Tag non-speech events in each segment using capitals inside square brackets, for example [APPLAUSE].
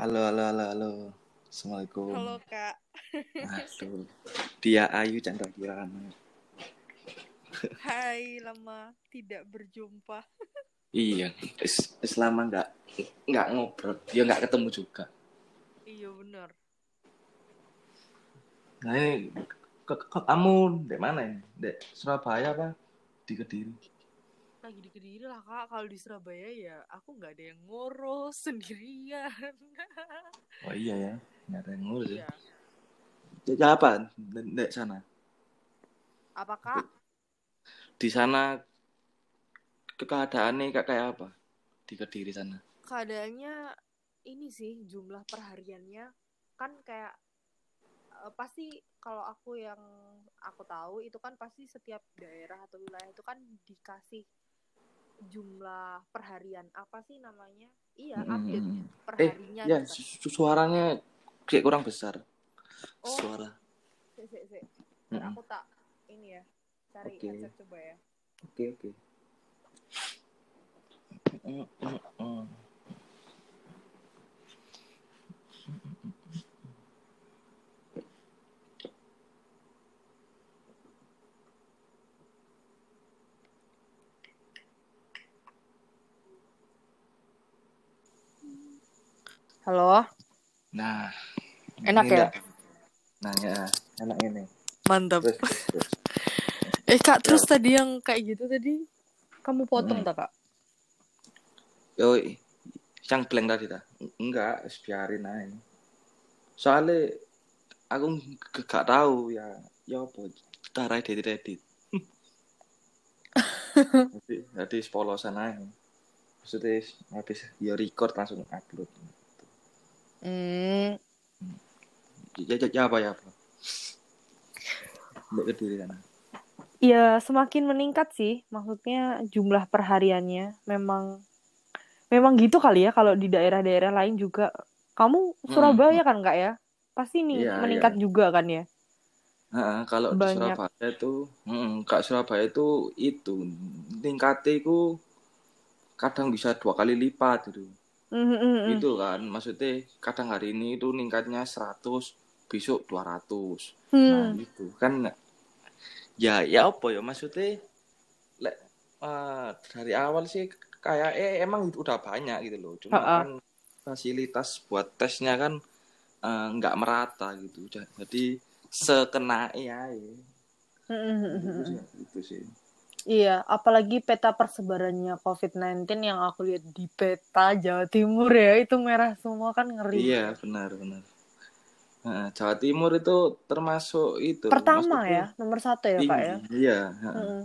Halo, halo, halo, halo. Assalamualaikum. Halo kak. Aduh, dia Ayu Chandra Kirana. Hai, lama tidak berjumpa. Iya, is, is lama nggak nggak ngobrol, ya nggak ketemu juga. Iya bener. Nah ini ke, ke, kamu di mana ini? Di Surabaya apa? Di Kediri. Lagi di Kediri lah kak. Kalau di Surabaya ya aku nggak ada yang ngurus [LAUGHS] sendirian. Oh iya ya, nggak ada yang ngurus ya. Iya. Ya apa? Di, sana. Apa kak? Di sana ke- keadaannya kayak kayak apa? Di Kediri sana. Keadaannya ini sih jumlah perhariannya kan kayak eh, pasti kalau aku yang aku tahu itu kan pasti setiap daerah atau wilayah itu kan dikasih jumlah perharian apa sih namanya? Iya, Mm-mm. update Eh, perharinya ya gitu. su- suaranya kayak kurang besar. Oh. Suara. Sik, sik, sik. Mm-mm. Aku tak ini ya. Cari Oke. headset coba ya. Oke oke. Mm, mm, mm. Halo, Nah, enak ya? Nah ya, enak ini. Mantap. Terus, terus, terus. [LAUGHS] Eh kak, terus tadi yang kayak gitu tadi kamu potong Hmm. tak kak? Yoi, yang blank tadi ta? Enggak, biarin aja. Soalnya aku gak tahu ya, ya apa cara edit edit. [LAUGHS] jadi, jadi polosan aja. Maksudnya habis ya record langsung upload. Hmm, Ya, ya, ya apa ya apa? Mbak kediri sana. ya semakin meningkat sih. Maksudnya jumlah perhariannya memang memang gitu kali ya kalau di daerah-daerah lain juga. Kamu Surabaya kan kak ya? Pasti nih Iya, meningkat juga kan ya? Heeh, kalau di Banyak. Surabaya itu, mm, kak Surabaya itu itu tingkatnya itu kadang bisa dua kali lipat gitu. Hmm, hmm, hmm, hmm. Itu kan, maksudnya kadang hari ini itu ningkatnya 100, besok 200. Nah, Hmm, gitu kan. Ya, ya apa ya maksudnya lek eh, dari awal sih kayak eh emang udah banyak gitu loh. Cuma Ha-ha. kan fasilitas buat tesnya kan eh, nggak merata gitu. Jadi sekena ya. Hmm, hmm, hmm, hmm, Itu hmm. sih, itu sih. Iya, apalagi peta persebarannya COVID-19 yang aku lihat di peta Jawa Timur ya, itu merah semua kan ngeri. Iya, benar, benar. Nah, Jawa Timur itu termasuk itu. Pertama maksudnya ya, nomor satu ya kak ya. Iya. Mm-mm.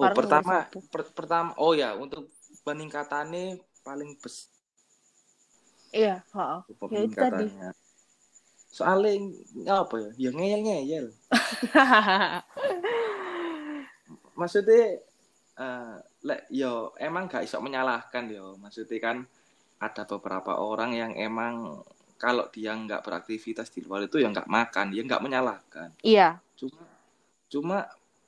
Oh, pertama, per- pertama, oh ya, untuk peningkatannya paling besar Iya, ha. Ya itu tadi. Soalnya apa ya? Ya ngeyel-ngeyel. [LAUGHS] Maksudnya eh lek yo emang gak iso menyalahkan yo. Maksudnya kan ada beberapa orang yang emang kalau dia nggak beraktivitas di luar itu ya nggak makan, ya nggak menyalahkan. Iya, Cuma cuma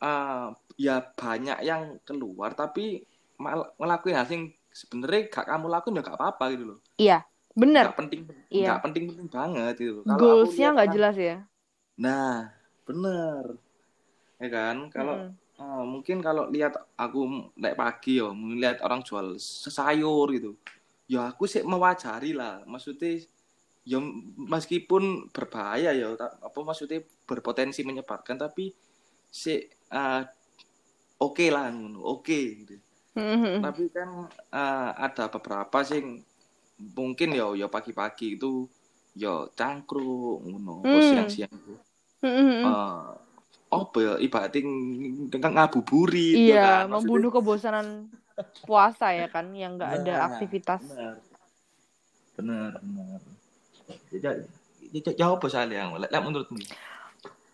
eh, ya banyak yang keluar tapi mal- ngelakuin hal yang sebenarnya gak kamu lakuin ya gak apa-apa gitu loh. iya, bener. Nggak penting Iya. nggak penting-penting banget gitu loh. Goalsnya nggak kan- jelas ya. Nah, bener. Ya kan? Kalau Mm-mm. Eh, mungkin kalau lihat aku naik pagi yo, melihat orang jual sayur gitu. Ya aku sih mewajari lah. Maksudnya ya meskipun berbahaya ya, apa maksudnya berpotensi menyebarkan tapi si eh, oke lah ngono, oke gitu. Mm-mm. Tapi kan eh, ada beberapa sih mungkin ya ya pagi-pagi itu ya cangkruk ngono, Hmm. siang-siang itu Mm-mm. Eh apa ya ibaratnya ng- ng- ngabuburit ya Iya, kan? Maksudnya- membunuh kebosanan puasa ya kan, yang nggak ada Nah, aktivitas. benar benar ya, ya apa soalnya yang menurutmu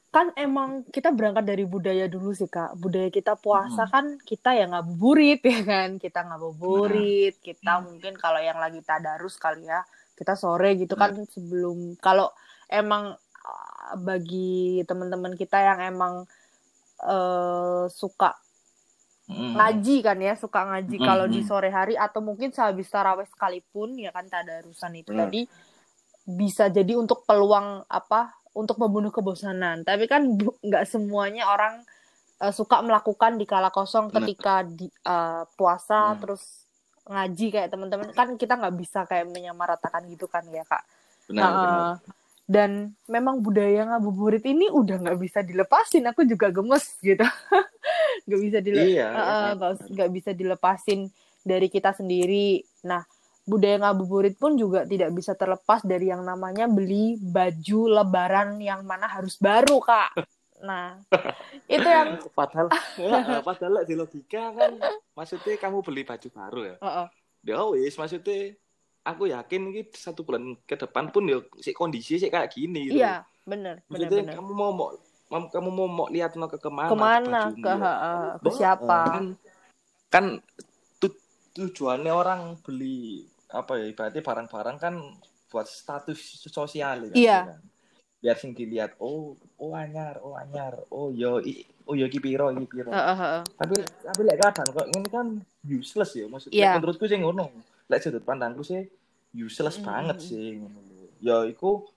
Kan emang kita berangkat dari budaya dulu sih kak. Budaya kita puasa Hmm. kan kita ya ngabuburit [LAUGHS] ya kan, kita ngabuburit, kita Hmm. mungkin kalau yang lagi tadarus kali ya, kita sore gitu Nah. kan sebelum kalau emang bagi teman-teman kita yang emang eh, suka Mm. ngaji kan ya suka ngaji Mm, kalau di mm. sore hari atau mungkin sehabis taraweh sekalipun ya kan tadarusan itu Benar. tadi bisa jadi untuk peluang apa untuk membunuh kebosanan tapi kan nggak semuanya orang uh, suka melakukan di kala kosong ketika di uh, puasa Hmm. terus ngaji kayak teman-teman kan kita nggak bisa kayak menyamaratakan gitu kan ya kak benar Nah, benar uh, dan memang budaya ngabuburit ini udah nggak bisa dilepasin. Aku juga gemes gitu. [LAUGHS] Nggak bisa dile iya. Uh, nggak bisa dilepasin dari kita sendiri. Nah budaya ngabuburit pun juga tidak bisa terlepas dari yang namanya beli baju lebaran yang mana harus baru kak. Nah [LAUGHS] itu yang padahal [LAUGHS] ya, padahal di logika kan maksudnya kamu beli baju baru ya? Uh, uh, ya wis maksudnya aku yakin ini satu bulan ke depan pun ya si kondisi sih kayak gini gitu. iya bener bener maksudnya bener kamu mau mau kamu mau mau lihat mau ke ke mana ke mana ke ya? uh, ke Oh, siapa kan kan tu- tujuannya orang beli apa ya ibaratnya barang-barang kan buat status sosial ya Iya. kan? biar sing dilihat oh oh anyar oh anyar oh yo i- oh yo iki piro iki piro Uh, uh, uh, tapi tapi lek kadang kok ini kan useless ya maksudnya Iya. menurutku sih ngono lek sudut pandangku sih useless Mm, banget mm, mm. sih ya iku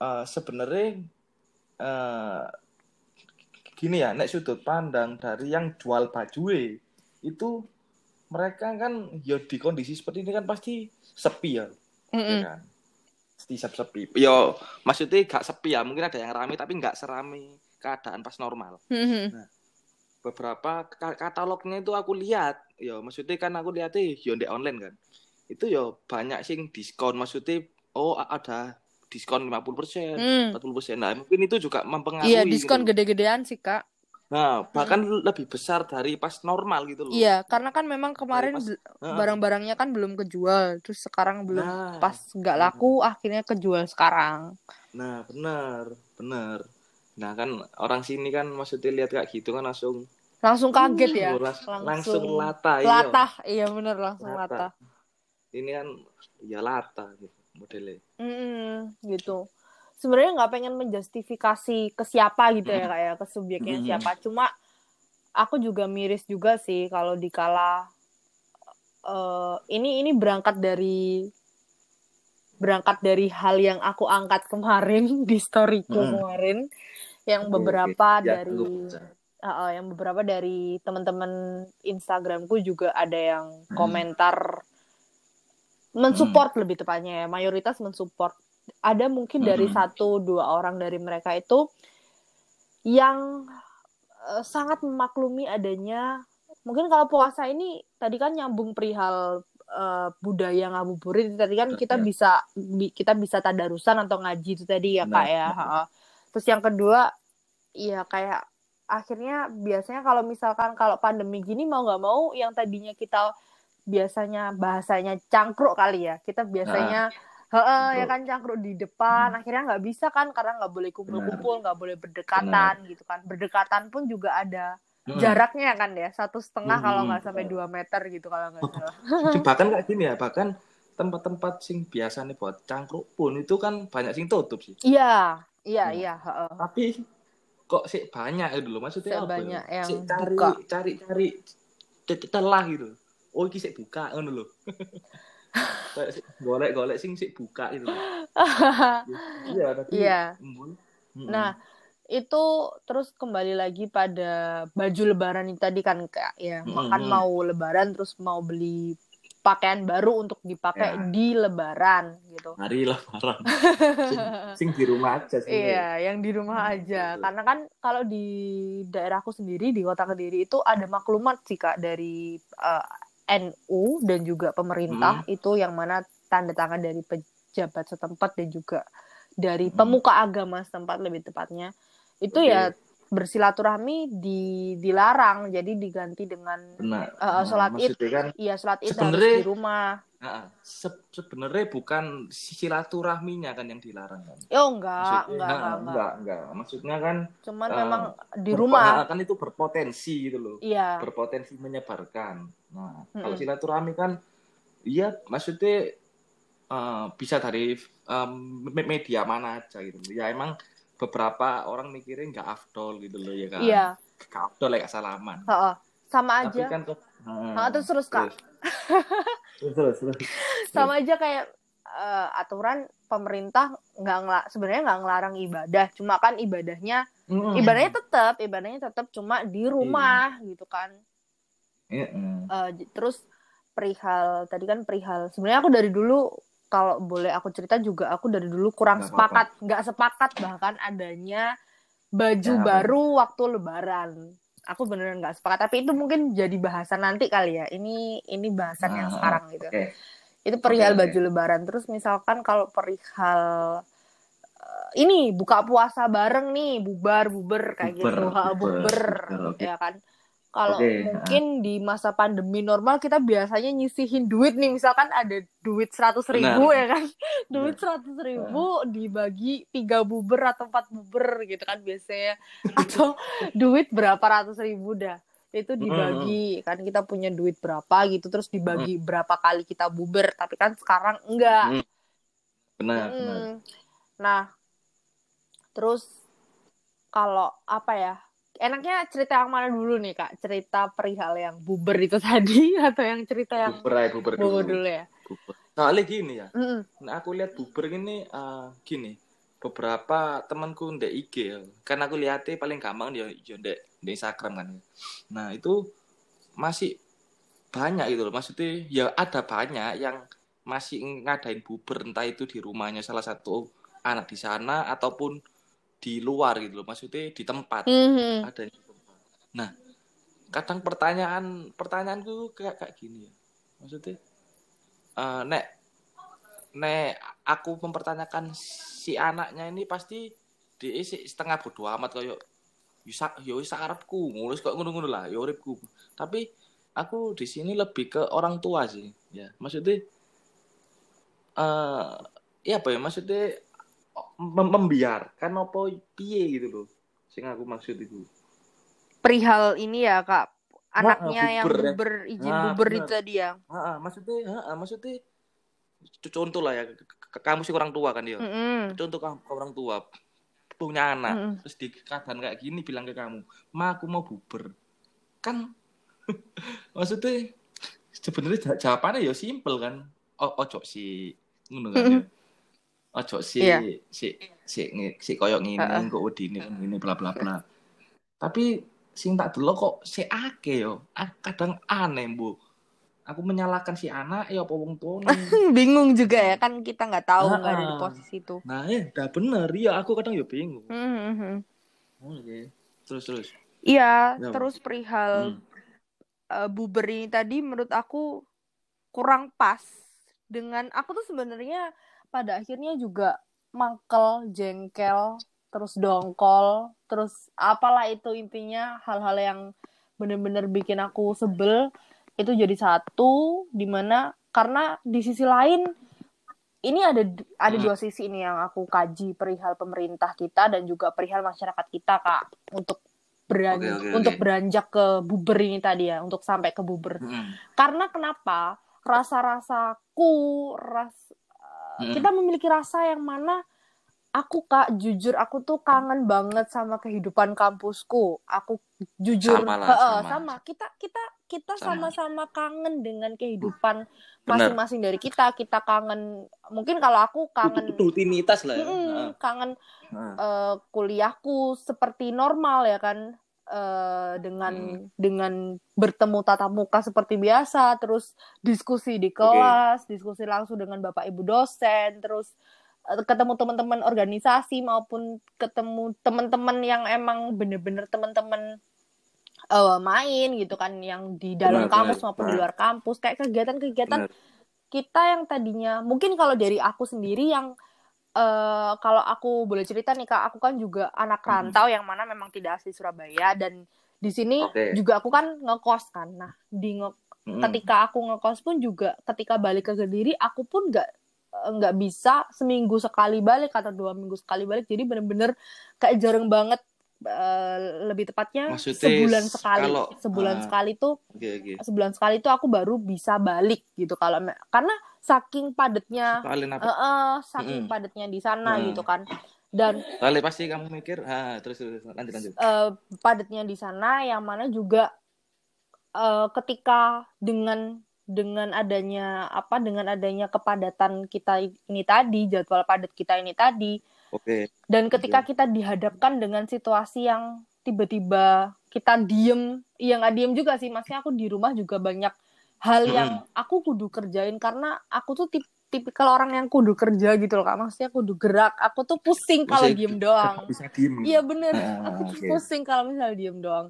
eh, sebenarnya eh, gini ya nek sudut pandang dari yang jual baju itu mereka kan ya di kondisi seperti ini kan pasti sepi ya, ya Mm-mm. kan pasti sepi ya maksudnya gak sepi ya mungkin ada yang rame tapi nggak serame keadaan pas normal Mhm. Beberapa ka- katalognya itu aku lihat. Ya maksudnya kan aku lihatnya ya di online kan. Itu ya banyak sing diskon maksudnya oh ada diskon 50% Hmm. 40% nah mungkin itu juga mempengaruhi Iya, gitu diskon loh. gede-gedean sih, Kak. nah bahkan lebih besar dari pas normal gitu loh. Iya, karena kan memang kemarin pas- barang-barangnya kan belum kejual, terus sekarang belum nah, pas nggak laku, akhirnya kejual sekarang. nah benar benar nah kan orang sini kan maksudnya lihat kayak gitu kan langsung Langsung kaget ya. langsung langsung lata iya. Latah, iya bener langsung Lata. latah. ini kan ya lata gitu modelnya Mm, gitu. Sebenarnya nggak pengen menjustifikasi ke siapa gitu ya kayak ke subjeknya Mm. siapa. Cuma aku juga miris juga sih kalau dikala eh ini ini berangkat dari berangkat dari hal yang aku angkat kemarin [LAUGHS] di storyku Mm. kemarin yang beberapa oke. Ya, dari. Uh, yang beberapa dari teman-teman Instagramku juga ada yang Hmm. komentar mensupport lebih tepatnya ya mayoritas mensupport ada mungkin dari Hmm. satu dua orang dari mereka itu yang uh, sangat memaklumi adanya mungkin kalau puasa ini tadi kan nyambung perihal uh, budaya ngabuburit tadi kan kita Ya. bisa bi- kita bisa tadarusan atau ngaji itu tadi ya Benar, kak ya Ha-ha. terus yang kedua ya kayak akhirnya biasanya kalau misalkan kalau pandemi gini mau nggak mau yang tadinya kita biasanya bahasanya cangkruk kali ya kita biasanya heeh, ya Betul. kan cangkruk di depan akhirnya nggak bisa kan karena nggak boleh kumpul-kumpul nggak boleh berdekatan gitu kan berdekatan pun juga ada Hmm. jaraknya kan ya satu setengah Hmm, kalau hmm. nggak sampai dua meter gitu kalau nggak salah [LAUGHS] bahkan kayak gini ya bahkan tempat-tempat sing biasa nih buat cangkruk pun itu kan banyak sing tutup sih iya iya Hmm. iya heeh. tapi kok sih banyak gitu loh? Maksudnya apa Sebanyak ya? yang Sik cari buka. cari cari. C- telah gitu. Oh iki sik buka ngono loh [LAUGHS] kayak sik golek-golek sing sik buka gitu. [LAUGHS] Iya tapi Iya. Nah, itu terus kembali lagi pada baju lebaran itu tadi kan kak ya. Makan mau lebaran terus mau beli pakaian baru untuk dipakai Ya. di lebaran gitu. hari lebaran sing, [LAUGHS] sing di rumah aja sih Iya, yang di rumah Hmm, aja. betul. Karena kan kalau di daerahku sendiri di kota Kediri itu ada maklumat sih kak dari eh, NU dan juga pemerintah Hmm. itu yang mana tanda tangan dari pejabat setempat dan juga dari Hmm. pemuka agama setempat lebih tepatnya itu Oke. ya bersilaturahmi di dilarang jadi diganti dengan benar Eh, eh, sholat id. kan iya sholat id harus di rumah. Nah, se- sebenarnya bukan silaturahminya kan yang dilarang kan. Oh enggak, Maksudnya- enggak, nah, enggak, enggak. enggak, enggak. Maksudnya kan Cuman Eh, memang di rumah. kan itu berpotensi gitu loh. Iya. Berpotensi menyebarkan. Nah, Mm-mm. kalau silaturahmi kan iya maksudnya eh, bisa dari me- media mana aja gitu. Ya emang beberapa orang mikirnya nggak afdol gitu loh ya kan. Iya. Nggak afdol ya salaman. Heeh. Sama Tapi aja. kan ke- Nah, terus terus Kak. terus terus terus. [LAUGHS] sama aja kayak eh, aturan pemerintah nggak ngela sebenarnya nggak ngelarang ibadah cuma kan ibadahnya Mm-mm. ibadahnya tetap ibadahnya tetap cuma di rumah gitu kan Iya, mm. J- terus perihal tadi kan perihal sebenarnya aku dari dulu kalau boleh aku cerita juga aku dari dulu kurang Nggak sepakat nggak sepakat bahkan adanya baju Ya, baru waktu lebaran. Aku beneran nggak sepakat tapi itu mungkin jadi bahasan nanti kali ya. Ini ini bahasan yang Ah, sekarang gitu. Oke. itu perihal oke. baju lebaran. Terus misalkan kalau perihal eh, ini buka puasa bareng nih bubar buber kayak Buber, gitu buber, buber buber, oke. ya kan kalau Oke, mungkin di masa pandemi normal kita biasanya nyisihin duit nih. Misalkan ada duit seratus ribu Benar. ya kan? Duit seratus ribu dibagi tiga buber atau empat buber gitu kan biasanya. [LAUGHS] Atau duit berapa ratus ribu dah. Itu dibagi. Kan kita punya duit berapa gitu. Terus dibagi berapa kali kita buber. Tapi kan sekarang enggak. Mm. Benar, benar. Mm. Nah, terus kalau apa ya? Enaknya cerita yang mana dulu nih kak? Cerita perihal yang buber itu [LAUGHS] tadi atau yang cerita yang Buber aja, buber buber dulu. dulu ya? Buber. Soalnya gini ya, Mm-mm. nah aku lihat buber ini eh, gini, beberapa temanku ndek IG ya. Kan aku lihatnya paling gampang dia ndek ndek Instagram kan. Nah, itu masih banyak gitu loh. Maksudnya ya ada banyak yang masih ngadain buber entah itu di rumahnya salah satu anak di sana ataupun di luar gitu loh. Maksudnya di tempat. Mhm. ada di tempat. Nah, kadang pertanyaan pertanyaanku kayak kayak gini ya. Maksudnya eh, nek nek aku mempertanyakan si anaknya ini pasti sih setengah bodoh amat kayak bisa yo wis arepku ngurus kok ngono-ngono lah yo uripku. Tapi aku di sini lebih ke orang tua sih ya. Maksudnya eh ya apa ya maksudnya mem- membiarkan apa piye gitu loh. Sing aku maksud itu. Perihal ini ya kak, anaknya yang buber ya. buber izin Ah, buber itu tadi ya. Maksudnya, heeh, maksudnya contoh lah ya, kamu sih orang tua kan dia. Mm-mm. Contoh kamu orang tua punya anak, Mm-mm. terus di keadaan kayak gini bilang ke kamu, "Ma, aku mau buber." Kan [LAUGHS] maksudnya sebenarnya ja- jawabannya ya simpel kan. Oh, ojo si ngono kan ya. Ojo si Iya. si si si koyok ngene Heeh. kok wedine kan ngene bla bla bla. Tapi sing tak delok kok si ake yo. Kadang aneh, Bu. Aku menyalahkan si anak ya apa wong tuane. [LAUGHS] Bingung juga ya kan kita nggak tahu nggak ada di posisi itu. Nah, ya udah bener. Iya, aku kadang ya bingung. Mhm. Oke. Terus terus. Iya, Ya, terus perihal Hmm. eh, buber ini tadi menurut aku kurang pas dengan aku tuh sebenarnya pada akhirnya juga mangkel, jengkel, terus dongkol, terus apalah itu intinya hal-hal yang bener-bener bikin aku sebel itu jadi satu di mana karena di sisi lain ini ada ada Hmm. dua sisi ini yang aku kaji perihal pemerintah kita dan juga perihal masyarakat kita kak untuk beran Oke, oke, untuk oke. beranjak ke buber ini tadi ya untuk sampai ke buber Mm-mm. karena kenapa rasa-rasaku ras uh, Mm-mm. kita memiliki rasa yang mana aku kak jujur aku tuh kangen banget sama kehidupan kampusku aku jujur Sama lah, sama. sama kita kita kita Sama. sama-sama kangen dengan kehidupan masing-masing dari kita kita kangen mungkin kalau aku kangen Rutinitas lah ya. Heeh. kangen eh, kuliahku seperti normal ya kan eh, dengan Hmm. dengan bertemu tatap muka seperti biasa terus diskusi di kelas diskusi langsung dengan bapak ibu dosen terus eh, ketemu teman-teman organisasi maupun ketemu teman-teman yang emang bener-bener teman-teman eh, main gitu kan yang di dalam Benar, kampus benar, maupun di luar kampus. Kayak kegiatan-kegiatan kita yang tadinya mungkin kalau dari aku sendiri yang eh kalau aku boleh cerita nih kak aku kan juga anak rantau yang mana memang tidak asli Surabaya dan di sini Oke. juga aku kan ngekos kan nah di nge- Mm-mm. ketika aku ngekos pun juga ketika balik ke Kediri aku pun nggak eh, nggak bisa seminggu sekali balik atau dua minggu sekali balik jadi bener-bener kayak jarang banget eh, lebih tepatnya Maksudnya sebulan sekali kalau- sebulan ah. sekali tuh Oke, oke. sebulan sekali tuh aku baru bisa balik gitu kalau karena saking padatnya eh, eh, saking Mm-mm. padatnya di sana Hmm. gitu kan dan Kali pasti kamu mikir, ah terus terus lanjut lanjut. eh, padatnya di sana yang mana juga eh, ketika dengan dengan adanya apa dengan adanya kepadatan kita ini tadi jadwal padat kita ini tadi Oke. dan ketika kita dihadapkan dengan situasi yang tiba-tiba kita diem iya nggak diem juga sih. Maksudnya aku di rumah juga banyak hal yang aku kudu kerjain karena aku tuh tip tipikal orang yang kudu kerja gitu loh kak. Maksudnya kudu gerak. Aku tuh pusing kalau diem doang. Bisa diem. iya bener. Ah, aku tuh oke. pusing kalau misalnya diem doang.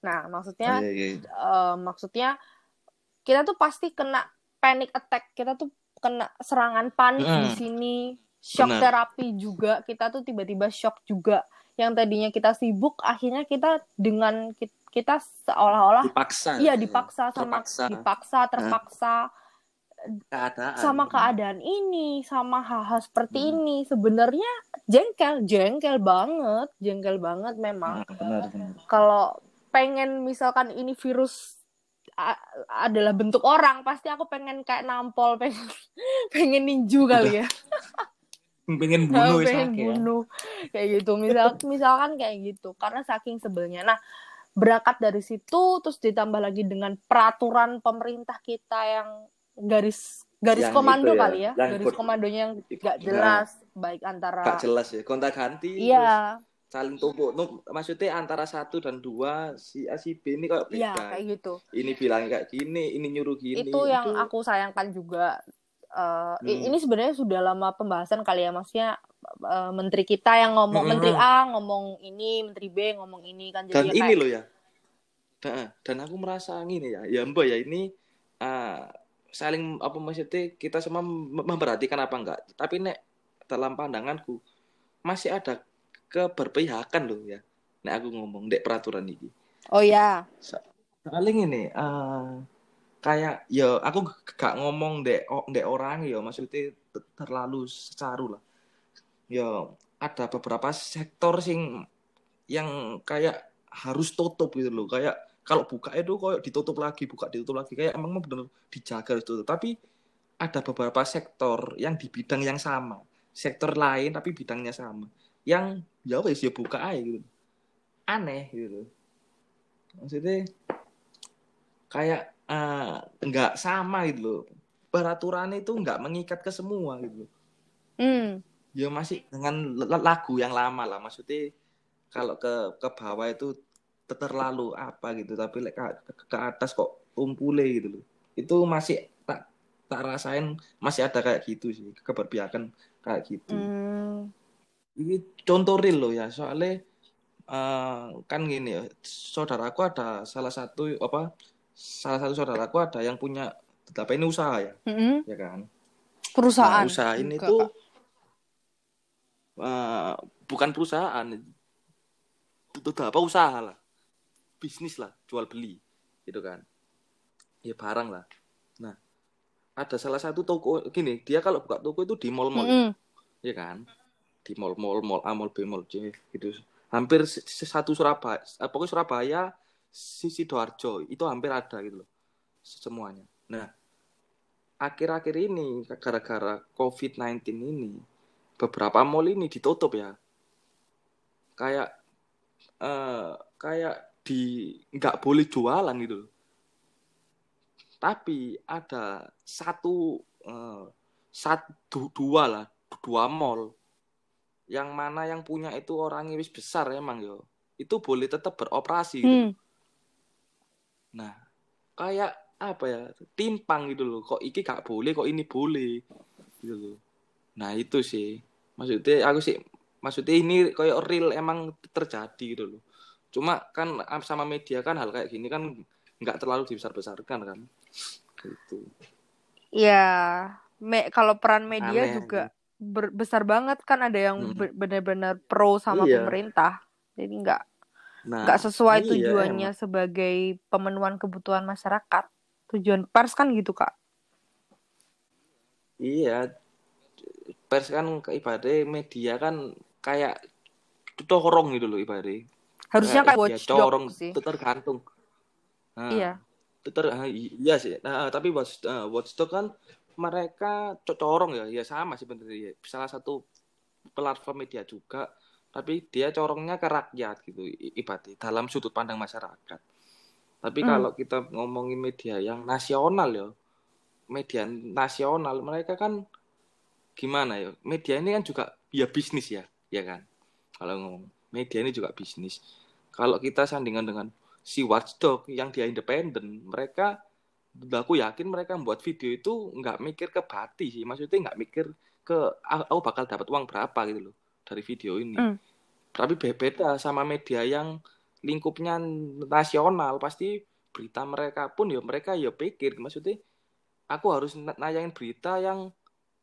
Nah maksudnya Iya, iya. eh, maksudnya kita tuh pasti kena panic attack. Kita tuh kena serangan panik di Mm. sini shock Benar. terapi juga kita tuh tiba-tiba shock juga yang tadinya kita sibuk akhirnya kita dengan ki- kita seolah-olah Dipaksa. iya dipaksa sama Terpaksa. dipaksa terpaksa Keadaan. sama keadaan ini sama hal-hal seperti Hmm. ini sebenarnya jengkel jengkel banget jengkel banget memang Ah, benar. kalau pengen misalkan ini virus adalah bentuk orang pasti aku pengen kayak nampol pengen [LAUGHS] pengen ninju kali ya [LAUGHS] Pengen bunuh ya, pengen ya. bunuh kayak gitu misal misalkan kayak gitu karena saking sebelnya nah berangkat dari situ terus ditambah lagi dengan peraturan pemerintah kita yang garis garis Yang komando itu ya, kali ya yang garis komandonya yang nggak Nah. jelas baik antara Gak jelas ya. Konta ganti. terus iya Saling tumpuk. Nuh, maksudnya antara satu dan dua si A si B ini kok beda. iya kayak gitu Ini bilang kayak gini, ini nyuruh gini. itu yang aku sayangkan juga Eh, Hmm. ini sebenarnya sudah lama pembahasan kali ya maksudnya eh, menteri kita yang ngomong Mm-mm. menteri A ngomong ini menteri B ngomong ini kan dan jadi ini loh ya. Dan, dan aku merasa gini ya. Ya mbak ya ini ah, saling apa maksudnya kita semua mem- memperhatikan apa enggak. Tapi nek dalam pandanganku masih ada keberpihakan loh ya nek aku ngomong dek peraturan ini. Oh ya paling ini eh, kayak ya aku gak ngomong dek dek orang ya maksudnya te- terlalu secaru lah. Ya ada beberapa sektor sing yang kayak harus tutup gitu loh. Kayak kalau buka itu kayak ditutup lagi buka ditutup lagi. Kayak emang bener dijaga harus tutup tapi ada beberapa sektor yang di bidang yang sama. Sektor lain tapi bidangnya sama. Yang ya wes ya buka aja gitu. Aneh gitu. Maksudnya kayak nggak sama gitu loh. Peraturan itu nggak mengikat ke semua gitu loh. Hmm. Ya masih dengan lagu yang lama lah. Maksudnya kalau ke ke bawah itu te- terlalu apa gitu. Tapi ke, ke- atas kok tumpule gitu loh. Itu masih tak tak rasain masih ada kayak gitu sih. Keberpihakan kayak gitu. Hmm. ini contoh real loh ya. Soalnya eh, kan gini ya saudaraku ada salah satu apa salah satu saudaraku ada yang punya apa ini usaha ya. Mm-mm. ya kan? Perusahaan. Nah, usaha ini tuh eh, bukan perusahaan. Itu apa? Usaha lah. Bisnis lah jual beli gitu kan? Ya barang lah. Nah ada salah satu toko gini dia kalau buka toko itu di mall-mall Mm-mm. ya kan? Di mall mall mall A mall B mall C gitu. Hampir satu Surabaya eh, pokoknya Surabaya sisi Sidoarjo itu hampir ada gitu loh semuanya nah akhir-akhir ini gara-gara COVID-19 ini beberapa mall ini ditutup ya kayak eh kayak di nggak boleh jualan gitu tapi ada satu eh, satu dua lah dua mall yang mana yang punya itu orangnya wis besar emang yo itu boleh tetap beroperasi gitu. Hmm. Nah kayak apa ya timpang gitu loh. Kok iki gak boleh kok ini boleh. Gitu loh. Nah itu sih. Maksudnya aku sih maksudnya ini kayak real emang terjadi gitu loh. Cuma kan sama media kan hal kayak gini kan nggak terlalu dibesar-besarkan kan. Gitu. Ya me kalau peran media Aneh. juga besar banget kan ada yang Hmm. be- benar-benar pro sama Iya. pemerintah. Jadi nggak nah nggak sesuai iya, tujuannya emang. sebagai pemenuhan kebutuhan masyarakat tujuan pers kan gitu kak Iya, pers kan ibaratnya media kan kayak corong gitu loh ibaratnya. harusnya kayak ya, watchdog corong sih tergantung. Nah, iya ter ah, iya sih. Nah, tapi watch, ah, watchdog kan mereka co- corong ya, ya sama sih sebenarnya. Salah satu platform media juga, tapi dia corongnya ke rakyat gitu i- ibaratnya dalam sudut pandang masyarakat. Tapi Hmm. kalau kita ngomongin media yang nasional ya, media nasional mereka kan gimana ya media ini kan juga ya bisnis ya ya kan kalau ngomong media ini juga bisnis kalau kita sandingan dengan si watchdog yang dia independen mereka aku yakin mereka membuat video itu nggak mikir ke bati sih maksudnya nggak mikir ke aku bakal dapat uang berapa gitu loh dari video ini. Mm. tapi be- beda sama media yang lingkupnya nasional. Pasti berita mereka pun ya mereka ya pikir maksudnya aku harus na- nayangin berita yang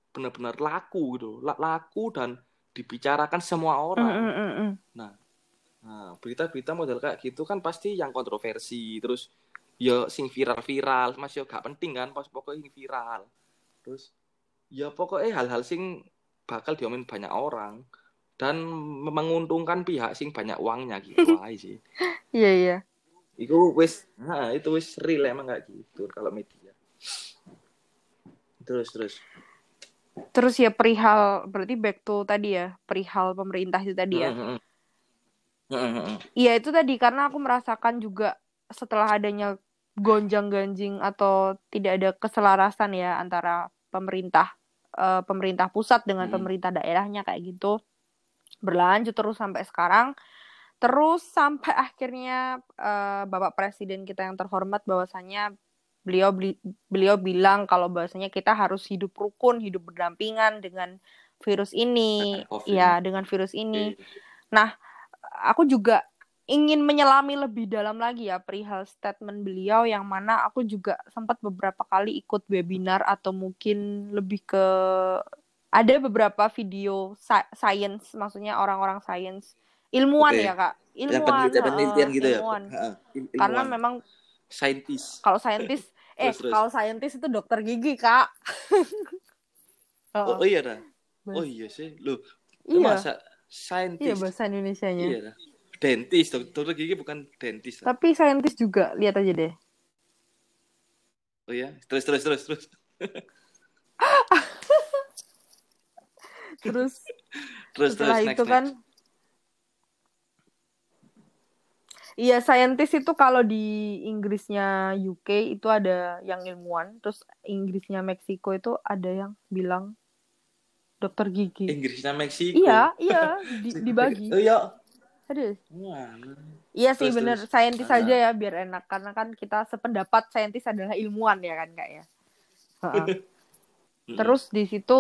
benar-benar laku gitu La- laku dan dibicarakan semua orang. Mm, mm, mm. Nah, berita-berita model kayak gitu kan pasti yang kontroversi, terus ya sing viral-viral, masih gak penting kan, pas pokoknya yang viral. Terus ya pokoknya hal-hal sing bakal diomelin banyak orang dan menguntungkan pihak sing banyak uangnya gitu [LAUGHS] aja sih. Iya iya. Itu wis, nah itu wis real emang kayak gitu kalau media. Terus terus. Terus ya perihal berarti back to tadi ya perihal pemerintah itu tadi ya. Mm, mm, mm. Iya itu tadi karena aku merasakan juga setelah adanya gonjang-ganjing atau tidak ada keselarasan ya antara pemerintah eh, pemerintah pusat dengan Hmm. pemerintah daerahnya kayak gitu berlanjut terus sampai sekarang terus sampai [LAUGHS] akhirnya eh, Bapak Presiden kita yang terhormat bahwasanya beliau beli- beliau bilang kalau bahwasanya kita harus hidup rukun hidup berdampingan dengan virus ini Dengan COVID. ya dengan virus ini Oke. aku juga ingin menyelami lebih dalam lagi ya perihal statement beliau yang mana aku juga sempat beberapa kali ikut webinar atau mungkin lebih ke ada beberapa video sa- science maksudnya orang-orang science ilmuwan Oke. ya kak Yang ilmuwan penelitian-penelitian heeh, gitu ya. ilmuwan. Heeh, il- karena ilmuwan. memang saintis. kalau saintis [LAUGHS] eh Terus, terus. kalau saintis itu dokter gigi kak [LAUGHS] Oh, oh iya dah. Oh iya sih. Loh, iya masa iya saintis? bahasa Indonesianya Iya dah. Dentis, dok- dokter gigi bukan dentis. tapi saintis juga lihat aja deh Oh iya, terus terus terus terus. [LAUGHS] terus [LAUGHS] Terus setelah terus itu next, kan next. Iya, saintis itu kalau di Inggrisnya UK itu ada yang ilmuwan, terus Inggrisnya Meksiko itu ada yang bilang dokter gigi. Inggrisnya Meksiko. Iya, iya, di- [LAUGHS] dibagi. Oh iya. Aduh. Iya sih Terus, bener, terus. saintis aja ya biar enak karena kan kita sependapat saintis adalah ilmuwan ya kan kak ya. [LAUGHS] Terus di situ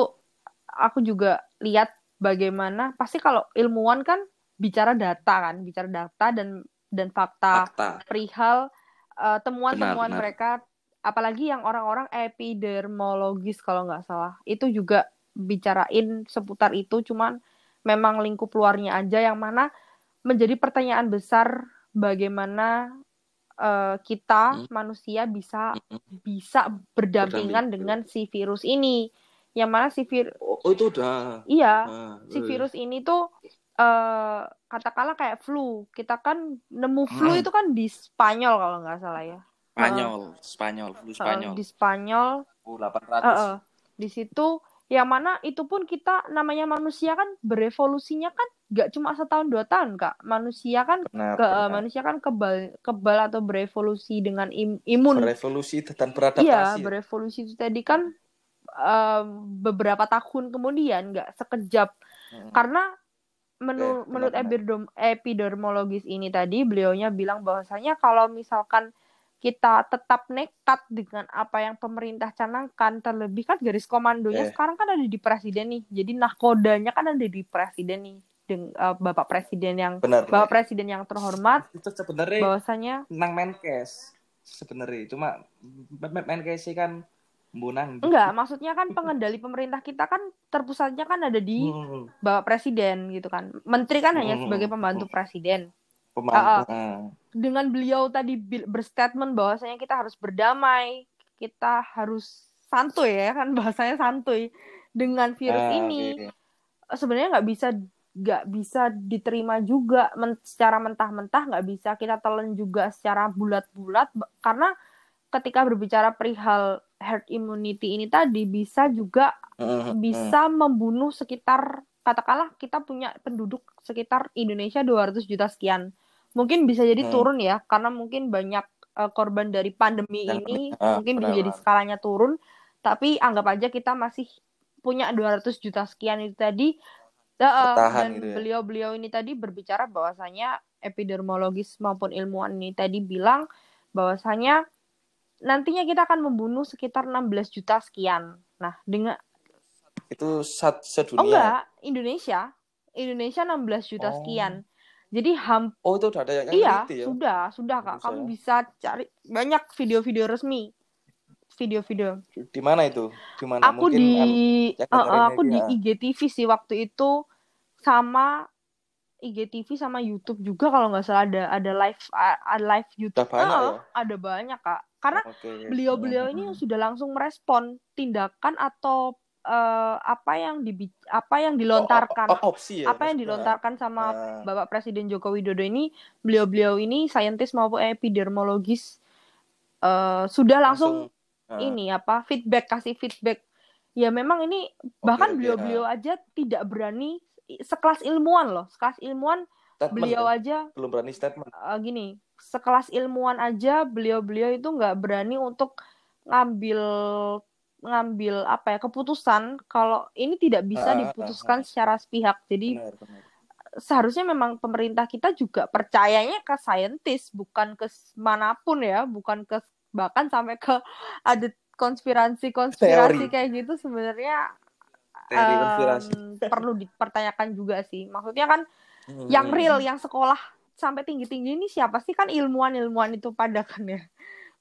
aku juga lihat bagaimana pasti kalau ilmuwan kan bicara data kan, bicara data dan dan fakta fakta. perihal uh, temuan-temuan benar. mereka apalagi yang orang-orang epidermologis kalau nggak salah itu juga bicarain seputar itu cuman memang lingkup luarnya aja yang mana menjadi pertanyaan besar bagaimana uh, kita Hmm. manusia bisa Mm-mm. bisa berdampingan Berdampingan. dengan si virus ini yang mana si vir Oh, oh, itu udah. iya Ah, si eh. virus ini tuh eh katakanlah kayak flu. Kita kan nemu flu Hmm. itu kan di Spanyol kalau nggak salah ya. Spanyol, Spanyol, flu Eh, Spanyol. di Spanyol. Eh, 800. eh. Di situ yang mana itu pun kita namanya manusia kan berevolusinya kan nggak cuma setahun dua tahun kak. Manusia kan Benar, ke benar. manusia kan kebal kebal atau berevolusi dengan im- imun. Berevolusi dan beradaptasi. Iya, berevolusi itu tadi kan eh, beberapa tahun kemudian nggak sekejap Mm-mm. karena menur- Oke, menurut epidem- epidermologis ini tadi beliaunya bilang bahwasanya kalau misalkan kita tetap nekat dengan apa yang pemerintah canangkan terlebih kan garis komandonya Eh. sekarang kan ada di presiden nih jadi nahkodanya kan ada di presiden nih dengan eh, bapak presiden yang Benar. bapak presiden yang terhormat Itu sebenarnya bahwasanya nang Menkes sebenarnya cuma Men- Men- Menkes kan bunang enggak maksudnya kan pengendali pemerintah kita kan terpusatnya kan ada di Hmm, bapak presiden gitu kan menteri kan hanya Hmm. sebagai pembantu presiden pembantu ah. dengan beliau tadi berstatement bahwasanya kita harus berdamai, kita harus santuy ya kan [LAUGHS] bahasanya santuy dengan virus Ah, ini oke. sebenarnya nggak bisa nggak bisa diterima juga men- secara mentah-mentah nggak bisa kita telan juga secara bulat-bulat karena ketika berbicara perihal herd immunity ini tadi bisa juga Hmm, hmm, bisa membunuh sekitar katakanlah kita punya penduduk sekitar Indonesia 200 juta sekian. Mungkin bisa jadi Hmm. turun ya karena mungkin banyak eh, korban dari pandemi Yang- ini ah, mungkin bisa jadi skalanya turun. tapi anggap aja kita masih punya 200 juta sekian itu tadi Uh, dan gitu ya. beliau-beliau ini tadi berbicara bahwasanya epidermologis maupun ilmuwan ini tadi bilang bahwasanya nantinya kita akan membunuh sekitar 16 juta sekian. Nah, dengan Itu sat sedunia. oh enggak, Indonesia. Indonesia 16 juta Oh. sekian. Jadi ham Oh, itu udah ada yang iya, ya. sudah, sudah Kak. Kamu ya. bisa cari banyak video-video resmi. Video-video. Di mana itu? Di mana? Aku Mungkin di dengerin aku ini, di ah. IGTV sih waktu itu sama IGTV sama YouTube juga kalau nggak salah ada ada live ada live YouTube. Udah banyak Eh, ya? Ada banyak Kak. Karena Oke. beliau-beliau ini Hmm. sudah langsung merespon tindakan atau eh, apa yang di apa yang dilontarkan Oh, oh, opsi ya. apa yang dilontarkan sama Ah. Bapak Presiden Joko Widodo ini beliau-beliau ini saintis maupun epidermologis eh, sudah langsung, ah. ini apa feedback kasih feedback ya memang ini bahkan beliau-beliau aja tidak berani sekelas ilmuwan loh sekelas ilmuwan Statement beliau ya? aja belum berani statement. eh, gini sekelas ilmuwan aja beliau-beliau itu nggak berani untuk ngambil ngambil apa ya keputusan kalau ini tidak bisa Ah, ah, diputuskan secara sepihak jadi Benar, benar. seharusnya memang pemerintah kita juga percayanya ke saintis bukan ke mana pun ya bukan ke bahkan sampai ke ada konspirasi-konspirasi Teori. kayak gitu sebenarnya konspirasi. perlu dipertanyakan juga sih maksudnya kan Hmm. yang real yang sekolah sampai tinggi-tinggi ini siapa sih? Kan ilmuwan-ilmuwan itu pada kan ya.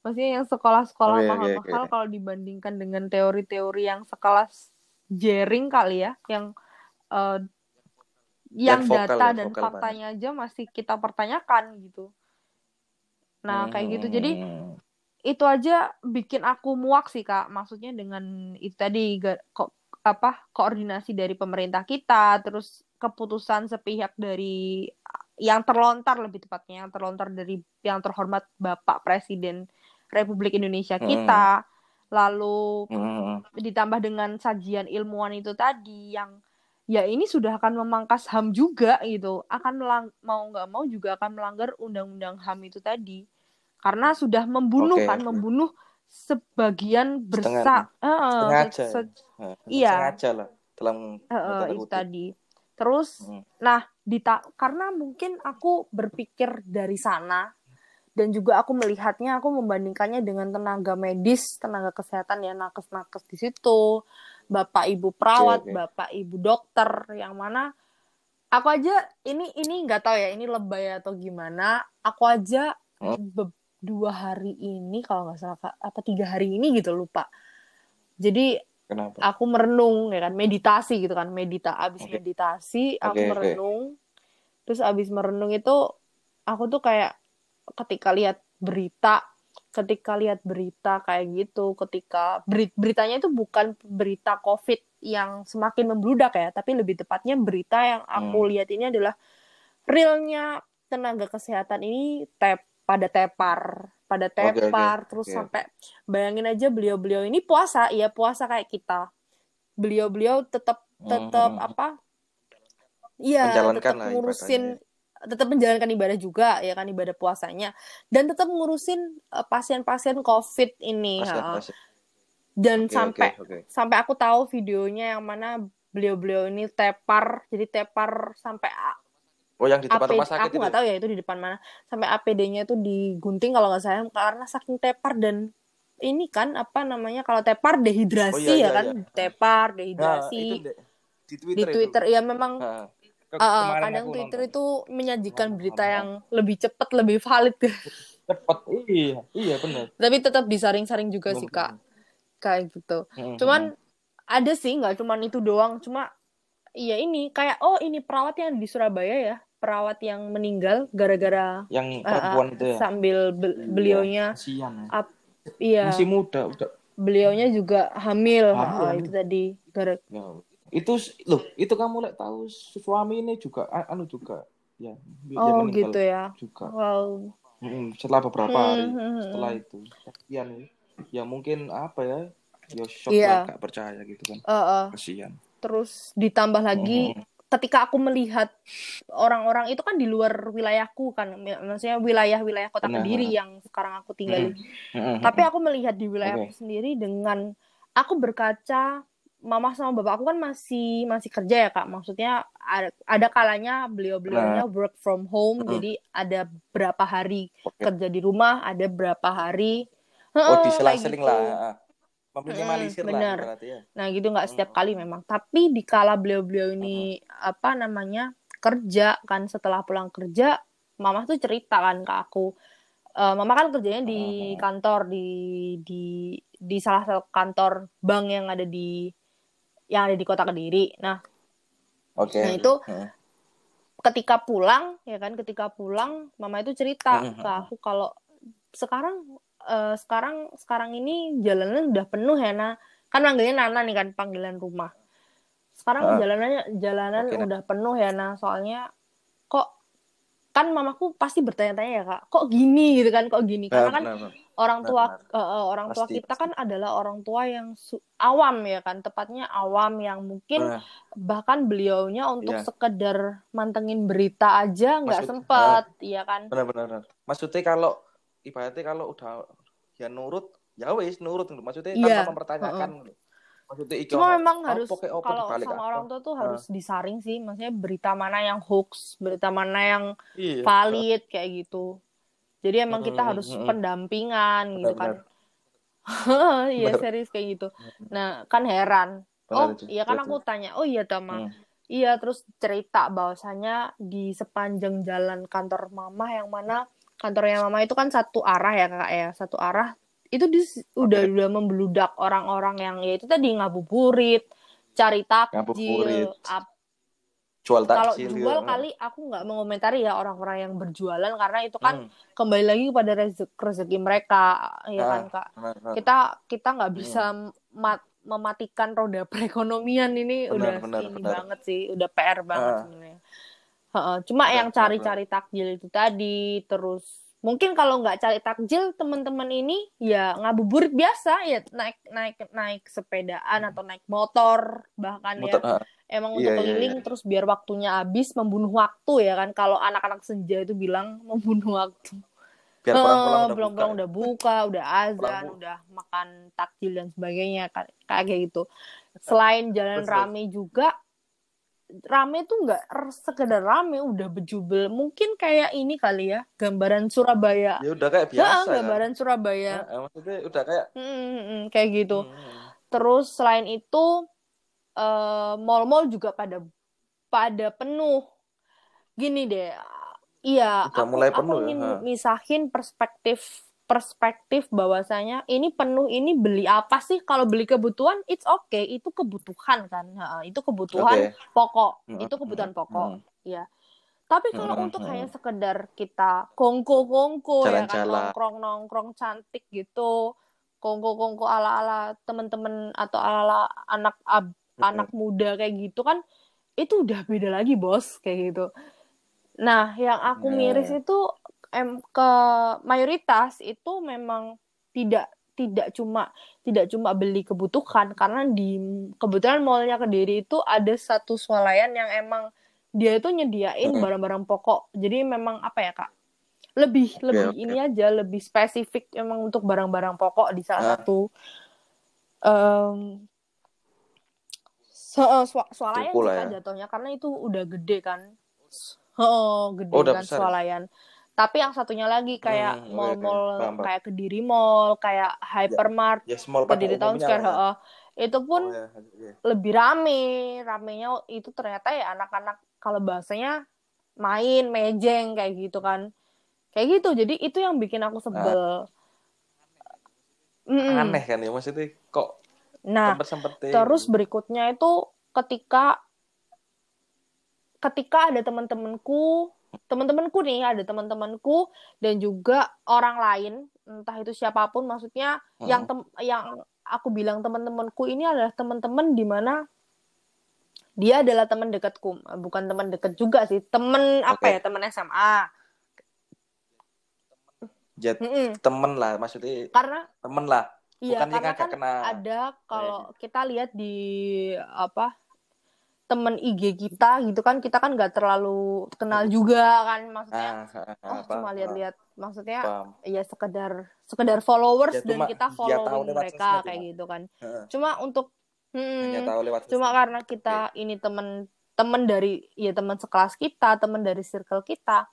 Maksudnya yang sekolah-sekolah Oke, oke, mahal-mahal oke. kalau dibandingkan dengan teori-teori yang sekelas Jering kali ya yang eh, yang vokal data ya, dan vokal faktanya aja masih kita pertanyakan gitu. Nah kayak gitu. Jadi Hmm. itu aja bikin aku muak sih kak. Maksudnya dengan itu tadi kok apa koordinasi dari pemerintah kita terus keputusan sepihak dari yang terlontar lebih tepatnya yang terlontar dari yang terhormat Bapak Presiden Republik Indonesia Hmm. kita lalu Hmm. ditambah dengan sajian ilmuwan itu tadi yang ya ini sudah akan memangkas HAM juga gitu akan melang- mau nggak mau juga akan melanggar undang-undang HAM itu tadi karena sudah membunuh Oke, kan membunuh sebagian besar Eh, sengaja ya? se- Nah, Iya. sengaja lah dalam tanda itu tadi terus Hmm. nah dita karena mungkin aku berpikir dari sana dan juga aku melihatnya aku membandingkannya dengan tenaga medis tenaga kesehatan ya nakes-nakes di situ bapak ibu perawat Oke, oke. bapak ibu dokter yang mana aku aja ini ini nggak tahu ya ini lebay atau gimana aku aja Hmm. dua hari ini kalau nggak salah apa tiga hari ini gitu lupa jadi Kenapa? aku merenung ya kan meditasi gitu kan medita abis Oke. meditasi aku oke. merenung terus abis merenung itu aku tuh kayak ketika lihat berita ketika lihat berita kayak gitu ketika beri- beritanya itu bukan berita covid yang semakin membludak ya tapi lebih tepatnya berita yang aku Hmm. lihat ini adalah realnya tenaga kesehatan ini tep pada tepar pada Oke, oke, tepar terus oke. sampai bayangin aja beliau-beliau ini puasa iya puasa kayak kita beliau-beliau tetap tetap Hmm. apa iya tetap lah ngurusin tetap menjalankan ibadah juga ya kan ibadah puasanya dan tetap ngurusin eh, pasien-pasien covid ini Pasien, pasien. dan Oke, sampai oke, oke. sampai aku tahu videonya yang mana beliau-beliau ini tepar jadi tepar sampai Oh, yang di depan APD, rumah sakit aku itu. nggak tahu ya itu di depan mana sampai APD-nya itu digunting kalau nggak salah karena saking tepar dan ini kan apa namanya kalau tepar dehidrasi Oh, iya, ya iya, kan iya. tepar Nah, dehidrasi itu de- di di Twitter, Twitter itu. ya memang Nah, ke- uh, kadang Twitter nonton. itu menyajikan Nonton, berita nonton. yang lebih cepat lebih valid cepet. Iya, iya benar. tapi tetap disaring-saring juga sih Bener, kak kayak gitu Hmm, cuman hmm. ada sih nggak cuman itu doang cuma iya ini kayak oh ini perawat yang di Surabaya ya perawat yang meninggal gara-gara yang uh, uh, perempuan itu ya. sambil be- beliaunya Kasihan ya. up iya Masih muda, udah. beliaunya juga hamil, Hamil, Ah, hamil. itu tadi gara Ya. Itu loh, itu kamu lihat tahu suami ini juga anu juga ya. oh meninggal gitu ya juga. wow Mm, setelah beberapa Hmm, hari hmm, hmm. setelah itu. Kasihan ya. Ya mungkin apa ya? Ya shock Iya. lah, gak percaya gitu kan. Eh, eh. Kasihan. terus ditambah lagi Hmm. Ketika aku melihat orang-orang itu kan di luar wilayahku kan maksudnya wilayah-wilayah kota. Kediri yang sekarang aku tinggali Mm, mm, tapi mm. aku melihat di wilayahku Oke. sendiri dengan aku berkaca mama sama bapak aku kan masih masih kerja ya kak maksudnya ada, ada kalanya beliau beliaunya work from home Mm. jadi ada berapa hari Oke. kerja di rumah ada berapa hari Oh, Heeh, diselang-seling kayak lah. Meminimalisir Mm, lah berarti ya. Nah gitu nggak setiap Hmm. kali memang. Tapi di kala beliau-beliau ini apa namanya kerja kan setelah pulang kerja, mama tuh cerita kan ke aku. Eh, mama kan kerjanya di Hmm. kantor di di di salah satu kantor bank yang ada di yang ada di kota Kediri. Nah Oke. Nah, itu Heeh. ketika pulang ya kan ketika pulang mama itu cerita Hmm. ke aku kalau sekarang eh, sekarang sekarang ini jalanan udah penuh ya nah kan manggilnya Nana nih kan panggilan rumah. Sekarang Ah. jalanannya jalanan Oke, Nak. udah penuh ya nah soalnya kok kan mamaku pasti bertanya-tanya ya kak. Kok gini gitu kan kok gini? Karena Nah, kan orang tua eh, eh, orang tua Pasti, kita pasti. kan adalah orang tua yang su- awam ya kan. Tepatnya awam yang mungkin Nah, bahkan beliaunya untuk Iya. sekedar mantengin berita aja nggak sempet ya kan? Benar benar benar. Maksudnya kalau ibaratnya kalau udah ya nurut, ya wis nurut maksudnya Iya. tanpa mempertanyakan. Maksudnya iki cuma memang harus kalau sama apa. orang tua tuh Ah. harus disaring sih maksudnya berita mana yang hoax berita mana yang Iya. valid kayak gitu jadi emang kita harus mm, mm. pendampingan gitu kan Benar, [LAUGHS] iya Benar. serius kayak gitu nah kan heran Benar, oh itu. iya kan aku tanya oh iya Tama Hmm. Iya, terus cerita bahwasanya di sepanjang jalan kantor mama yang mana kantornya mama itu kan satu arah ya kak ya, satu arah. Itu di, udah udah membludak orang-orang yang ya itu tadi ngabuburit, cari takjil, ap- Jual kalau jual ya. kali aku nggak mengomentari ya orang-orang yang berjualan karena itu kan Hmm. kembali lagi kepada rezeki, rezeki mereka ya Ah, kan kak. benar, benar. Kita kita nggak bisa mat- mematikan roda [LAUGHS] perekonomian ini Benar, udah benar, ini benar. banget sih, udah PR banget Ah. sebenarnya. Cuma Benar, yang cari-cari takjil itu tadi, terus mungkin kalau nggak cari takjil teman-teman ini ya ngabuburit biasa ya naik naik naik sepedaan atau naik motor bahkan Muter, ya ah. emang Iya, untuk iya, keliling terus biar waktunya habis membunuh waktu ya kan kalau anak-anak senja itu bilang [LAUGHS] membunuh waktu biar Eh, pulang-pulang udah buka. udah buka, udah azan, Pulang- udah makan takjil dan sebagainya ka- kayak gitu. Selain jalan Betul. rame juga rame tuh nggak sekedar rame, udah bejubel. Mungkin kayak ini kali ya, gambaran Surabaya. Ya udah kayak Ya, biasa kan. gambaran Surabaya. Nah, maksudnya udah kayak Hmm, hmm, kayak gitu. hmm, Terus selain itu eh, mall-mall juga pada pada penuh. Gini deh, iya, Udah aku, mulai aku penuh ya, ingin ha. misahin perspektif perspektif bahwasanya ini penuh ini beli apa sih? Kalau beli kebutuhan, it's okay, itu kebutuhan kan, Ha, itu kebutuhan Oke. pokok, Hmm, itu kebutuhan pokok. hmm. Ya. Tapi kalau Hmm, untuk hanya sekedar kita kongko-kongko ya kan Jalan-jalan. nongkrong-nongkrong cantik gitu, kongko-kongko ala-ala temen-temen atau ala-ala anak ab- Hmm. anak muda kayak gitu kan itu udah beda lagi bos kayak gitu. Nah, yang aku Ya. miris itu em ke mayoritas itu memang tidak tidak cuma tidak cuma beli kebutuhan karena di kebetulan mallnya Kediri itu ada satu swalayan yang emang dia itu nyediain barang-barang pokok. Jadi memang apa ya, Kak? Lebih lebih oke. ini aja, lebih spesifik emang untuk barang-barang pokok di salah Ah. satu em so, swa- swalayan sih ya. jatuhnya karena itu udah gede kan. Oh, gede Oh, kan besar ya? Tapi yang satunya lagi kayak Hmm, oke, oke. mall-mall Paham, paham. kayak Kediri Mall, kayak Hypermart, Ya pada Kediri Town Square, lah ya. itu pun Oh, ya, ya. lebih rame. Ramenya itu ternyata ya anak-anak kalau bahasanya main, mejeng kayak gitu kan. Kayak gitu. Jadi itu yang bikin aku sebel. Mm-mm. Aneh kan ya maksudnya kok Nah, terus berikutnya itu ketika ketika ada teman-temanku, teman-temanku nih, ada teman-temanku dan juga orang lain, entah itu siapa pun maksudnya Hmm. yang tem yang aku bilang teman-temanku ini adalah teman-teman di mana dia adalah teman dekatku, bukan teman dekat juga sih, teman apa Oke. ya, teman SMA. Ya, Mm-mm. temen lah maksudnya Karena temen lah. Iya, Bukan karena kan kena. ada kalau kita lihat di apa temen IG kita gitu kan kita kan nggak terlalu kenal juga kan maksudnya Ah, ah, oh apa, cuma ah, lihat-lihat maksudnya paham. ya sekedar sekedar followers Ya, dan kita lewat mereka sosmed, kayak gitu kan Heeh. cuma untuk hmm, tahu lewat cuma sosmed. karena kita ini temen temen dari ya teman sekelas kita temen dari circle kita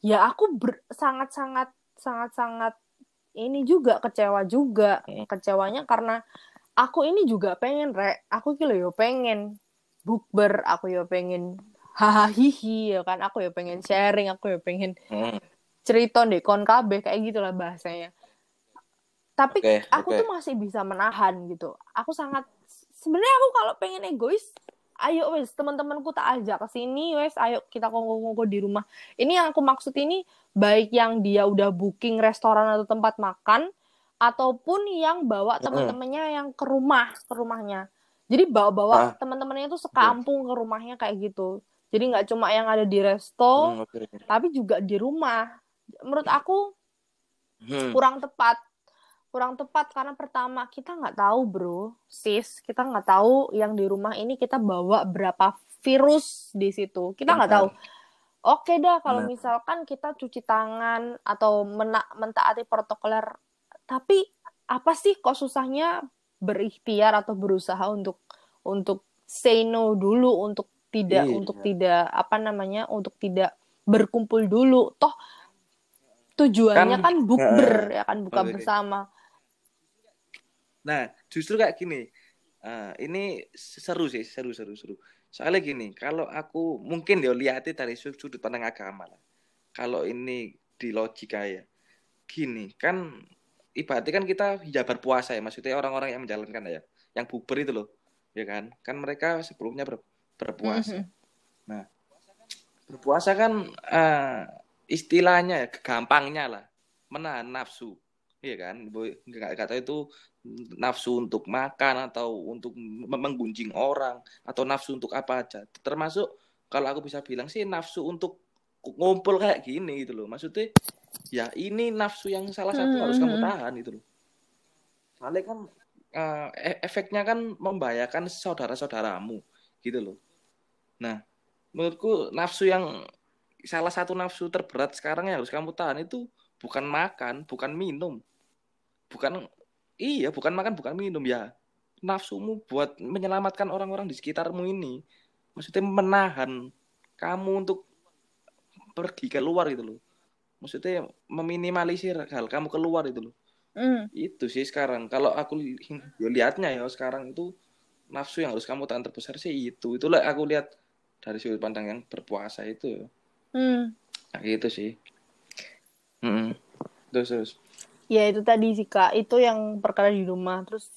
ya aku ber- sangat sangat sangat sangat ini juga kecewa juga Hmm. kecewanya karena aku ini juga pengen rek aku kilo yo pengen bukber aku yo pengen hahaha ya kan aku yo pengen sharing aku yo pengen Hmm. cerita deh kon kabeh kayak gitulah bahasanya tapi Oke, aku oke. tuh masih bisa menahan gitu aku sangat sebenarnya aku kalau pengen egois ayo wes teman-temanku tak ajak ke sini wes ayo kita kongko-kongko di rumah ini yang aku maksud ini baik yang dia udah booking restoran atau tempat makan ataupun yang bawa Mm-mm. teman-temannya yang ke rumah ke rumahnya jadi bawa-bawa Ah. teman-temannya itu sekampung ke rumahnya kayak gitu. Jadi nggak cuma yang ada di resto Hmm, tapi juga di rumah. Menurut aku Hmm. kurang tepat. Kurang tepat karena pertama kita nggak tahu bro. Sis kita nggak tahu yang di rumah ini kita bawa berapa virus di situ. Kita nggak tahu. Oke dah kalau Benar. misalkan kita cuci tangan atau mena- mentaati protokoler. Tapi apa sih kok susahnya berikhtiar atau berusaha untuk untuk say no dulu untuk tidak Iya. untuk tidak apa namanya untuk tidak berkumpul dulu toh tujuannya Kan- kan, bukber Heeh. ya kan buka Oke. bersama Nah, justru kayak gini. eh, ini seru sih, seru seru seru. Soalnya gini, kalau aku mungkin ya lihatnya dari sud- sudut pandang agama lah. Kalau ini di logika ya, gini kan ibaratnya kan kita ya berpuasa ya, maksudnya orang-orang yang menjalankan ya, yang bukber itu loh, ya kan? Kan mereka sebelumnya ber- berpuasa. Mhm. Berpuasa kan eh, istilahnya ya, gampangnya lah, menahan nafsu, iya kan? Nggak kata itu nafsu untuk makan atau untuk menggunjing orang atau nafsu untuk apa aja. Termasuk kalau aku bisa bilang sih nafsu untuk ngumpul kayak gini gitu loh. Maksudnya ya ini nafsu yang salah satu Hmm, harus kamu hmm. tahan gitu loh. Soalnya kan e- efeknya kan membahayakan saudara-saudaramu gitu loh. Nah, menurutku nafsu yang salah satu nafsu terberat sekarang yang harus kamu tahan itu bukan makan, bukan minum. Bukan iya, bukan makan, bukan minum ya. Nafsumu buat menyelamatkan orang-orang di sekitarmu ini. Maksudnya menahan kamu untuk pergi keluar gitu loh. Maksudnya meminimalisir hal kamu keluar itu loh. Mm. Itu sih sekarang. Kalau aku li- ya lihatnya ya sekarang itu nafsu yang harus kamu tahan terbesar sih itu. Itulah aku lihat dari sudut pandang yang berpuasa itu. Mm. Nah, gitu sih. Mm-mm. Terus terus. Ya itu tadi sih kak, itu yang perkara di rumah. Terus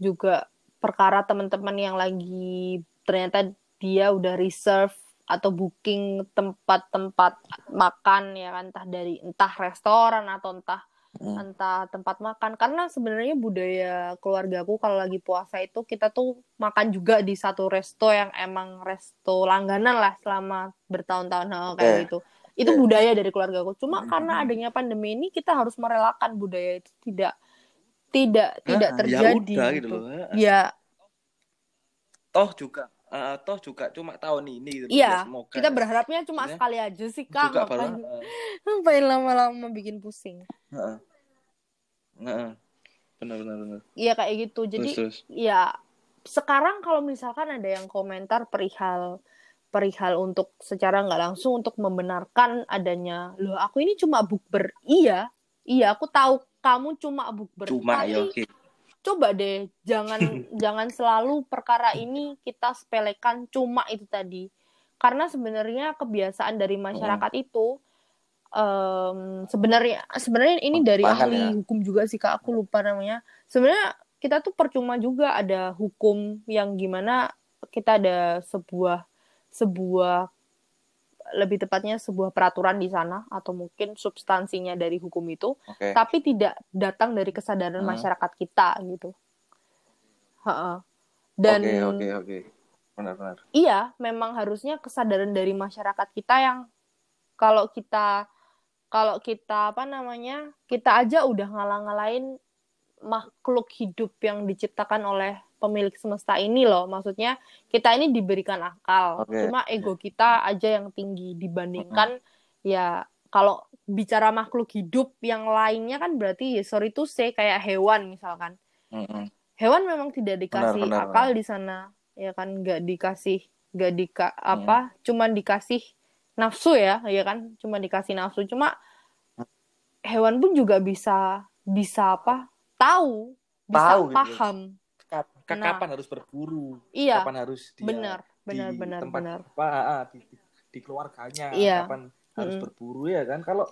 juga perkara teman-teman yang lagi ternyata dia udah reserve atau booking tempat-tempat makan ya kan entah dari entah restoran atau entah Mm. entah tempat makan karena sebenarnya budaya keluargaku kalau lagi puasa itu kita tuh makan juga di satu resto yang emang resto langganan lah selama bertahun-tahun hal kayak Eh. gitu itu Eh. budaya dari keluargaku cuma karena adanya pandemi ini kita harus merelakan budaya itu tidak tidak tidak Ah, terjadi ya udah gitu gitu. loh. ya Toh juga eh, toh juga cuma tahun ini gitu iya Ya, semoga kita ya. berharapnya cuma Maksudnya sekali aja sih kak juga ngapain ngapain lama-lama bikin pusing Heeh. Benar benar benar. Iya kayak gitu jadi Terus terus. ya sekarang kalau misalkan ada yang komentar perihal perihal untuk secara nggak langsung untuk membenarkan adanya loh aku ini cuma bukber iya iya aku tahu kamu cuma bukber Cuma tapi ya oke. Coba deh jangan [LAUGHS] jangan selalu perkara ini kita sepelekan cuma itu tadi. Karena sebenarnya kebiasaan dari masyarakat itu em, sebenarnya sebenarnya ini dari Pangan ahli ya. hukum juga sih kak. Aku lupa namanya. Sebenarnya kita tuh percuma juga ada hukum yang gimana kita ada sebuah sebuah lebih tepatnya sebuah peraturan di sana atau mungkin substansinya dari hukum itu Oke. tapi tidak datang dari kesadaran Hmm. masyarakat kita gitu. Ha-ha. Dan Oke oke oke. Benar benar. iya, memang harusnya kesadaran dari masyarakat kita yang kalau kita kalau kita apa namanya kita aja udah ngalang-ngalain makhluk hidup yang diciptakan oleh pemilik semesta ini loh. Maksudnya kita ini diberikan akal. Oke. cuma ego kita aja yang tinggi. Dibandingkan ya kalau bicara makhluk hidup yang lainnya kan berarti ya sorry to say kayak hewan misalkan. Mm-mm. hewan memang tidak dikasih benar, akal di sana ya kan? Nggak dikasih nggak dika apa cuman dikasih nafsu ya ya kan? Cuma dikasih nafsu. Cuma hewan pun juga bisa bisa apa? Tahu bisa Tahu gitu. paham. Kap- ke- Nah. kapan harus berburu iya kapan harus dia benar benar di benar tempat benar apa ah, di, di, di keluarganya Iya. kapan harus Mm-mm. berburu ya kan kalau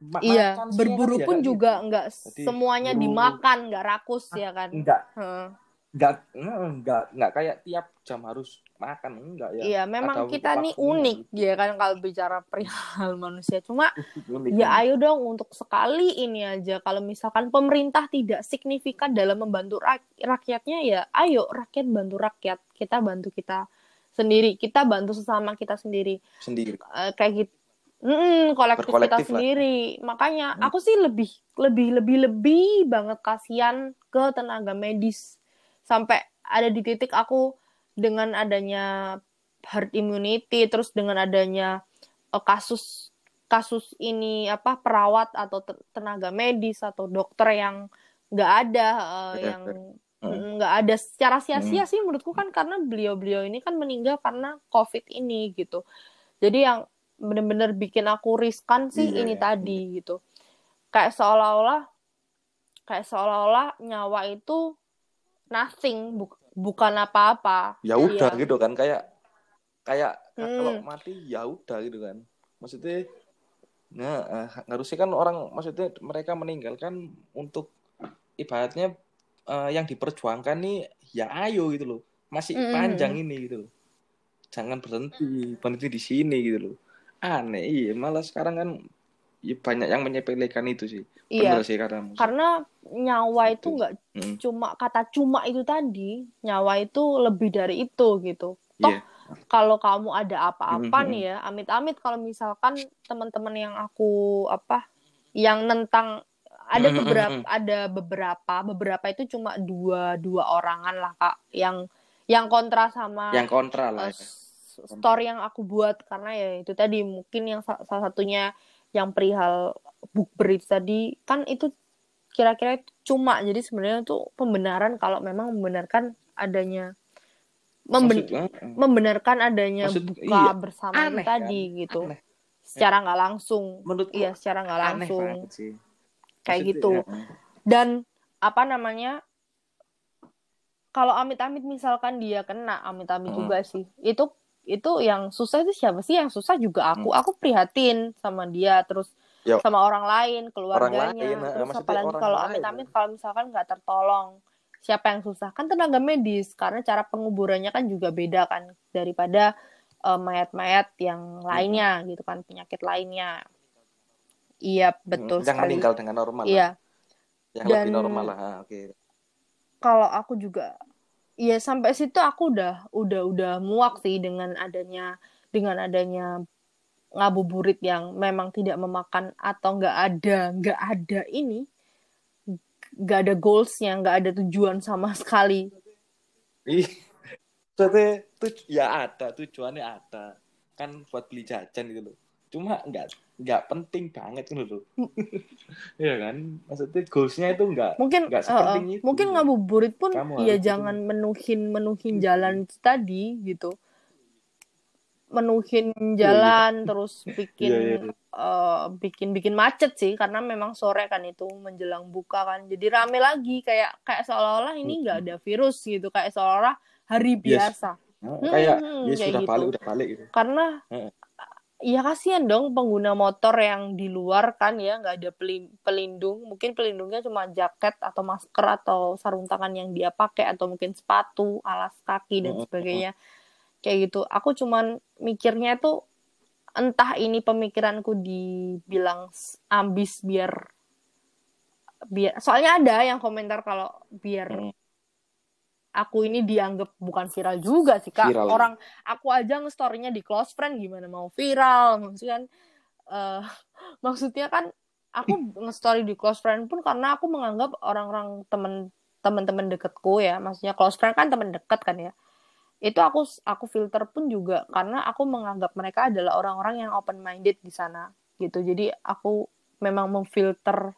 ma- iya berburu ya pun kan juga gitu. nggak Jadi, semuanya buru- dimakan nggak rakus ya kan enggak Heeh. Enggak enggak enggak kayak tiap jam harus makan enggak ya Iya, memang Ada kita nih unik gitu. ya kan kalau bicara perihal [LAUGHS] manusia. Cuma Unik. ya ayo dong untuk sekali ini aja kalau misalkan pemerintah tidak signifikan dalam membantu rak- rakyatnya ya ayo rakyat bantu rakyat, kita bantu kita sendiri, kita bantu sesama kita sendiri. sendiri Eh, kayak gitu. Mm, kolektif kita lah. sendiri. Makanya Hmm. aku sih lebih lebih lebih lebih banget kasihan ke tenaga medis. Sampai ada di titik aku dengan adanya herd immunity terus dengan adanya eh, kasus kasus ini apa perawat atau te- tenaga medis atau dokter yang nggak ada Iya, yang Hmm. mm, nggak ada secara sia-sia sih menurutku kan karena beliau-beliau ini kan meninggal karena covid ini gitu jadi yang bener-bener bikin aku riskan sih Iya, ini iya. tadi gitu kayak seolah-olah kayak seolah-olah nyawa itu nothing bu- bukan apa-apa ya udah Iya. gitu kan kayak kayak Hmm. kalau mati ya udah gitu kan maksudnya nah eh, harusnya kan orang maksudnya mereka meninggalkan untuk ibaratnya eh, yang diperjuangkan nih ya ayo gitu loh masih Mm-mm. panjang ini gitu loh jangan berhenti berhenti di sini gitu loh aneh iya malah sekarang kan ya banyak yang menyepelekan itu sih. Iya. Sih karena karena nyawa itu nggak Mm. cuma kata cuma itu tadi nyawa itu lebih dari itu gitu. Toh Iya. kalau kamu ada apa-apa nih ya amit-amit kalau misalkan teman-teman yang aku apa yang nentang ada beberapa ada beberapa beberapa itu cuma dua dua orangan lah kak yang yang kontra sama yang kontra lah uh, ya. story yang aku buat. Karena ya itu tadi mungkin yang sa- salah satunya yang perihal book bridge tadi kan itu kira-kira itu cuma jadi sebenarnya itu pembenaran kalau memang membenarkan adanya memben- Maksud- eh, membenarkan adanya Maksud- buka iya. bersama itu Aneh, tadi kan? gitu Aneh. secara nggak langsung menurutku iya secara nggak langsung kayak Maksudnya, gitu ya, dan apa namanya kalau amit-amit misalkan dia kena amit-amit Hmm. juga sih itu itu yang susah itu siapa sih? Yang susah juga aku. Aku prihatin sama dia terus Yo. sama orang lain keluarganya. Lain, eh, terus apalagi orang kalau amit-amit kalau misalkan nggak tertolong siapa yang susah? Kan tenaga medis karena cara penguburannya kan juga beda kan daripada eh, mayat-mayat yang lainnya gitu kan penyakit lainnya. Iya betul yang sekali. meninggal dengan normal lah. iya. Yang Dan- lebih normal lah Ah, oke. kalau aku juga ya sampai situ aku udah udah udah muak sih dengan adanya dengan adanya ngabuburit yang memang tidak memakan atau nggak ada nggak ada ini nggak ada goalsnya nggak ada tujuan sama [LAUGHS] sekali. Ih maksudnya tuj ya ada tujuannya ada. Kan buat beli jajan gitu loh cuma nggak nggak penting banget gitu loh [LAUGHS] Iya kan maksudnya goalsnya itu nggak mungkin nggak sepenting eh, itu mungkin gitu. ngabuburit pun Kamu ya jangan menuhin menuhin jalan itu tadi gitu menuhin jalan terus bikin Iya, iya, iya. eh, bikin bikin macet sih karena memang sore kan itu menjelang buka kan jadi rame lagi kayak kayak seolah-olah ini nggak ada virus gitu kayak seolah-olah hari. Yes. biasa Nah, kayak Hmm, ya kayak sudah gitu. balik udah balik gitu karena Heeh. Ya kasihan dong pengguna motor yang di luar kan ya nggak ada pelin- pelindung. Mungkin pelindungnya cuma jaket atau masker atau sarung tangan yang dia pakai atau mungkin sepatu alas kaki dan Heeh, sebagainya. kayak gitu. Aku cuman mikirnya tuh entah ini pemikiranku dibilang ambis biar biar soalnya ada yang komentar kalau biar Hmm. Aku ini dianggap bukan viral juga sih kak Viral. orang aku aja nge-story-nya di close friend gimana mau viral maksudnya kan eh, [LAUGHS] maksudnya kan aku nge-story di close friend pun karena aku menganggap orang-orang temen teman-teman deketku ya maksudnya close friend kan teman dekat kan ya itu aku aku filter pun juga karena aku menganggap mereka adalah orang-orang yang open minded di sana gitu jadi aku memang memfilter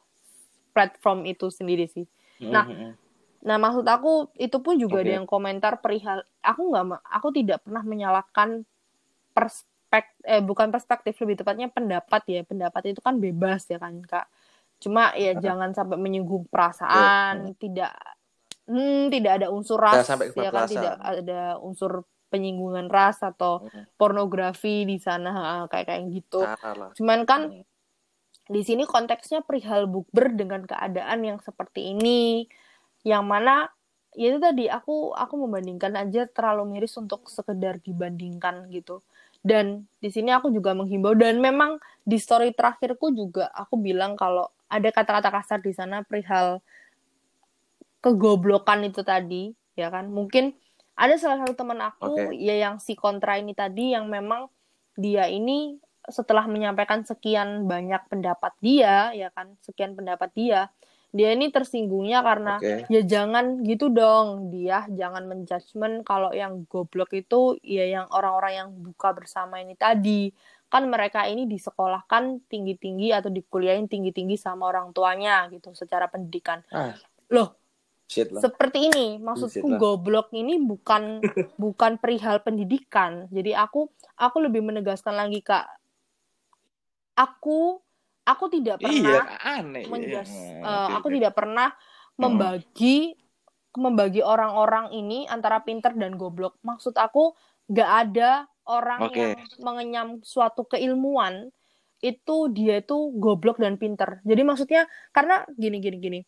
platform itu sendiri sih nah mm-hmm. Nah maksud aku itu pun juga okay. ada yang komentar perihal aku nggak aku tidak pernah menyalahkan perspektif eh bukan perspektif lebih tepatnya pendapat ya pendapat itu kan bebas ya kan kak cuma ya jangan sampai menyinggung perasaan yeah. tidak hmm, tidak ada unsur ras ya kan tidak ada unsur penyinggungan ras atau hmm. pornografi di sana kayak kayak gitu. Salah. Cuman kan hmm. di sini konteksnya perihal bukber dengan keadaan yang seperti ini, yang mana ya itu tadi aku aku membandingkan aja terlalu miris untuk sekedar dibandingkan gitu. Dan di sini aku juga menghimbau dan memang di story terakhirku juga aku bilang kalau ada kata-kata kasar di sana perihal kegoblokan itu tadi ya kan mungkin ada salah satu teman aku okay. ya yang si kontra ini tadi yang memang dia ini setelah menyampaikan sekian banyak pendapat dia ya kan sekian pendapat dia dia ini tersinggungnya karena okay. ya jangan gitu dong dia jangan menjudgment kalau yang goblok itu ya yang orang-orang yang buka bersama ini tadi kan mereka ini disekolahkan tinggi-tinggi atau dikuliahin tinggi-tinggi sama orang tuanya gitu secara pendidikan ah. loh seperti ini, maksudku goblok ini bukan [LAUGHS] bukan perihal pendidikan. Jadi aku aku lebih menegaskan lagi kak, aku aku tidak iya, pernah iya, aneh, menjas, uh, aku tidak pernah membagi hmm. membagi orang-orang ini antara pinter dan goblok. Maksud aku gak ada orang okay. yang mengenyam suatu keilmuan itu dia itu goblok dan pinter. Jadi maksudnya karena gini gini gini.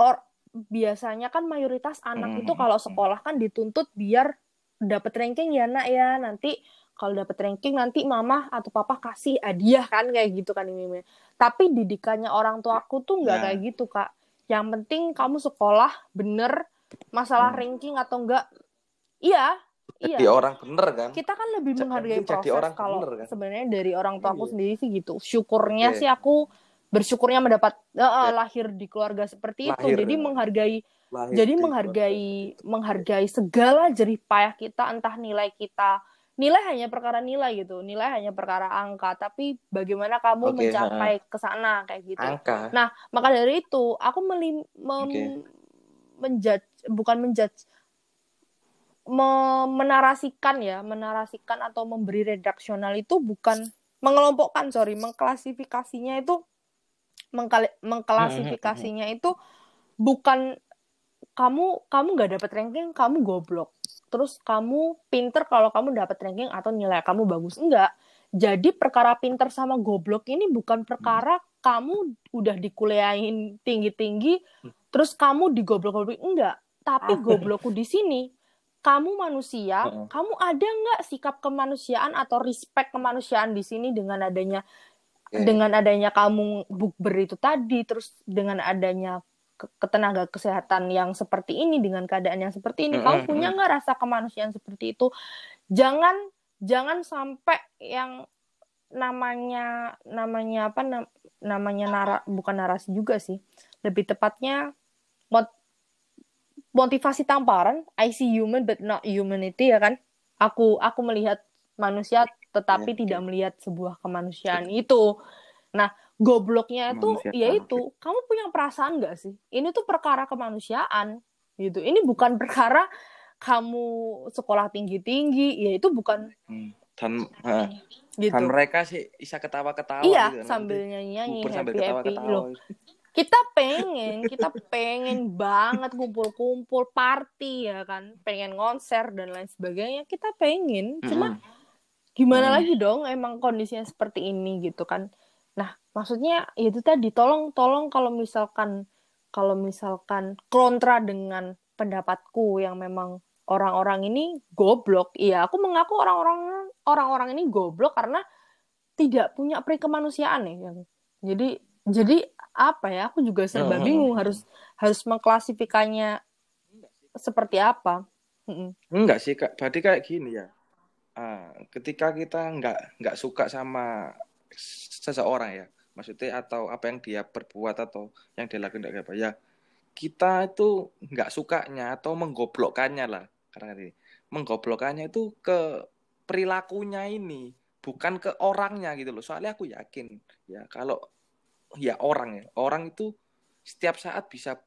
Or, biasanya kan mayoritas anak mm-hmm. itu kalau sekolah kan dituntut biar dapat ranking ya nak ya nanti kalau dapat ranking nanti mama atau papa kasih hadiah kan kayak gitu kan ini tapi didikannya orang tua aku tuh nggak yeah. kayak gitu kak yang penting kamu sekolah bener masalah hmm. ranking atau enggak iya jadi iya. orang bener kan kita kan lebih menghargai proses kalau kan? sebenarnya dari orang tua aku iya. sendiri sih gitu syukurnya yeah. sih aku bersyukurnya mendapat uh, lahir di keluarga seperti lahir, itu jadi ya. menghargai lahir jadi menghargai keluarga. menghargai segala jerih payah kita entah nilai kita nilai hanya perkara nilai gitu. Nilai hanya perkara angka. Tapi bagaimana kamu okay, mencapai ke sana kayak gitu. Angka. nah maka dari itu aku melim mem, okay. menjudge bukan menjudge me menarasikan ya menarasikan atau memberi redaksional itu bukan mengelompokkan sorry mengklasifikasinya itu mengklasifikasinya itu bukan kamu kamu nggak dapat ranking kamu goblok terus kamu pinter kalau kamu dapat ranking atau nilai kamu bagus enggak jadi perkara pinter sama goblok ini bukan perkara hmm. kamu udah dikuliahin tinggi tinggi hmm. terus kamu digoblok goblok enggak tapi ah. goblokku di sini kamu manusia, uh -uh. kamu ada nggak sikap kemanusiaan atau respect kemanusiaan di sini dengan adanya okay. dengan adanya kamu bukber itu tadi terus dengan adanya ketenaga kesehatan yang seperti ini dengan keadaan yang seperti ini mm -hmm. kamu punya nggak rasa kemanusiaan seperti itu? Jangan jangan sampai yang namanya namanya apa nam, namanya nara bukan narasi juga sih. Lebih tepatnya mot, motivasi tamparan I see human but not humanity ya kan? Aku aku melihat manusia tetapi ya, tidak melihat sebuah kemanusiaan itu. Nah, gobloknya itu ya itu kamu punya perasaan nggak sih? Ini tuh perkara kemanusiaan gitu. Ini bukan [LAUGHS] perkara kamu sekolah tinggi-tinggi, ya itu bukan hmm. dan uh, gitu. dan mereka sih bisa ketawa-ketawa iya gitu, sambil nyanyi-nyanyi happy ketawa -ketawa. loh kita pengen kita pengen banget kumpul-kumpul party ya kan pengen konser dan lain sebagainya kita pengen cuma gimana hmm. lagi dong emang kondisinya seperti ini gitu kan nah maksudnya ya itu tadi tolong tolong kalau misalkan kalau misalkan kontra dengan pendapatku yang memang orang-orang ini goblok. Iya aku mengaku orang-orang orang-orang ini goblok karena tidak punya perikemanusiaan ya jadi jadi apa ya aku juga serba bingung harus harus mengklasifikasinya seperti apa. Enggak sih kak. Berarti kayak gini ya. Uh, ketika kita nggak nggak suka sama seseorang ya maksudnya atau apa yang dia perbuat atau yang dia lakukan apa ya kita itu nggak sukanya atau menggoblokkannya lah karena ini menggoblokkannya itu ke perilakunya ini bukan ke orangnya gitu loh soalnya aku yakin ya kalau ya orang ya orang itu setiap saat bisa